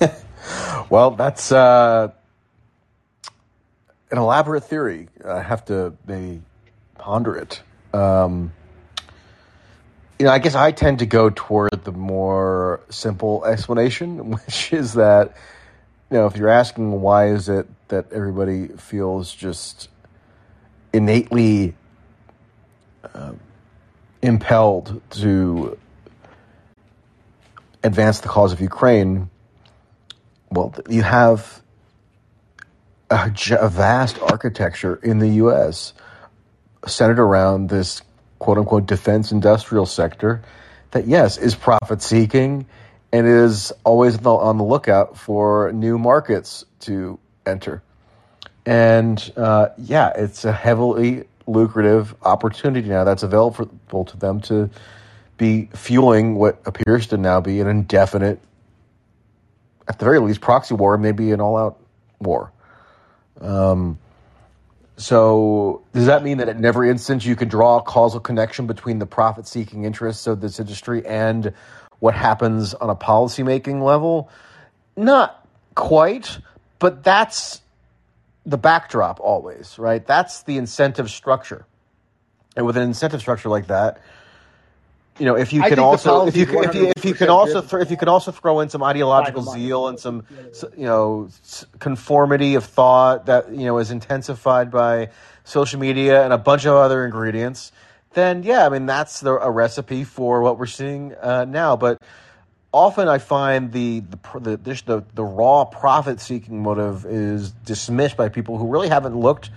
thought. well, that's uh, an elaborate theory. I have to maybe ponder it. Um, you know, I guess I tend to go toward the more simple explanation, which is that, you know, if you're asking why is it that everybody feels just innately uh, impelled to advance the cause of Ukraine, well, you have a, a vast architecture in the U.S. centered around this quote unquote defense industrial sector that, yes, is profit seeking and is always on the lookout for new markets to enter. And uh, yeah, it's a heavily lucrative opportunity now that's available to them to be fueling what appears to now be an indefinite, at the very least, proxy war, maybe an all out war. Um, so, does that mean that at every instance you can draw a causal connection between the profit seeking interests of this industry and what happens on a policymaking level? Not quite, but that's the backdrop always, right? That's the incentive structure. And with an incentive structure like that, you know, if you I can also if you if you if you can also throw, if you can also throw in some ideological by the money. zeal and some you know conformity of thought that you know is intensified by social media and a bunch of other ingredients, then yeah, I mean that's the, a recipe for what we're seeing uh, now. But often I find the the the, the, the raw profit seeking motive is dismissed by people who really haven't looked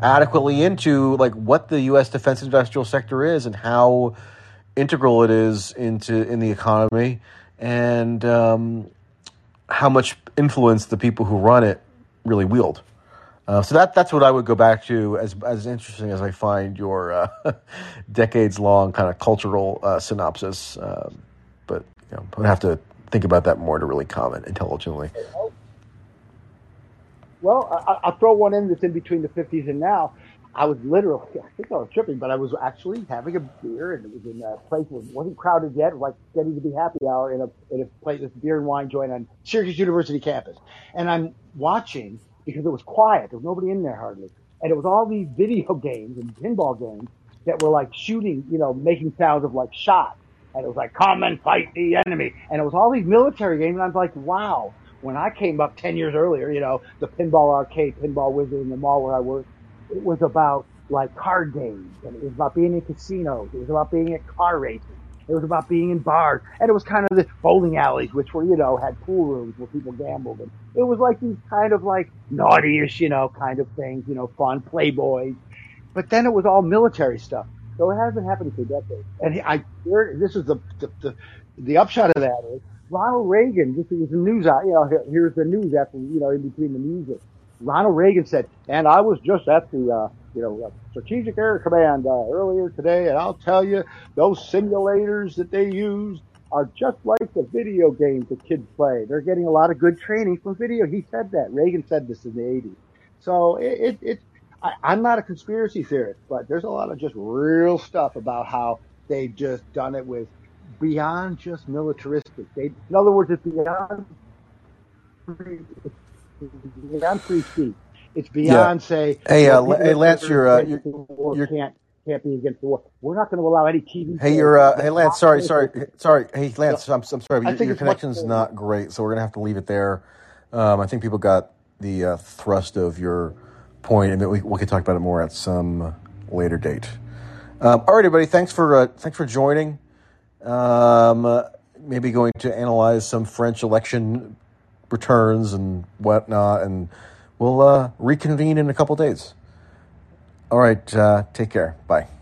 adequately into like what the U.S. defense industrial sector is and how integral it is into in the economy and um, how much influence the people who run it really wield. Uh, so that that's what I would go back to as as interesting as I find your uh, decades long kind of cultural uh, synopsis. Um, but you know, I would have to think about that more to really comment intelligently. Well, I, I'll throw one in that's in between the 50s and now. I was literally, I think I was tripping, but I was actually having a beer, and it was in a place that wasn't crowded yet, like getting to be happy hour in a in a place, this beer and wine joint on Syracuse University campus. And I'm watching because it was quiet. There was nobody in there hardly, and it was all these video games and pinball games that were like shooting, you know, making sounds of like shots, and it was like come and fight the enemy, and it was all these military games, and I was like, wow. When I came up 10 years earlier, you know, the pinball arcade, pinball wizard in the mall where I worked, it was about like card games and it was about being in casinos. It was about being at car races. It was about being in bars and it was kind of the bowling alleys, which were, you know, had pool rooms where people gambled. And it was like these kind of like naughty-ish, you know, kind of things, you know, fun playboys. But then it was all military stuff. So it has been happening for decades. And I, this is the, the, the, the upshot of that is Ronald Reagan, this was the news you know, here's the news after, you know, in between the music. Ronald Reagan said, and I was just at the, uh, you know, uh, Strategic Air Command uh, earlier today, and I'll tell you, those simulators that they use are just like the video games that kids play. They're getting a lot of good training from video. He said that. Reagan said this in the 80s. So it, it, it I, I'm not a conspiracy theorist, but there's a lot of just real stuff about how they've just done it with beyond just militaristic. They, in other words, it's beyond beyond free speech. It's beyond say, Hey, you uh, know, La- hey, Lance, you're, are uh, against the war you're- can't can't be against the war. We're not going to allow any TV. Hey, you're uh, hey Lance. Sorry, sorry, sorry. Hey Lance, I'm, I'm sorry. I Your, your it's much connection's not great, so we're gonna have to leave it there. Um, I think people got the uh, thrust of your point, and we, we can talk about it more at some later date. Um, all right, everybody. Thanks for uh, thanks for joining. Um, uh, maybe going to analyze some French election returns and whatnot, and we'll uh, reconvene in a couple days. All right. Uh, take care. Bye.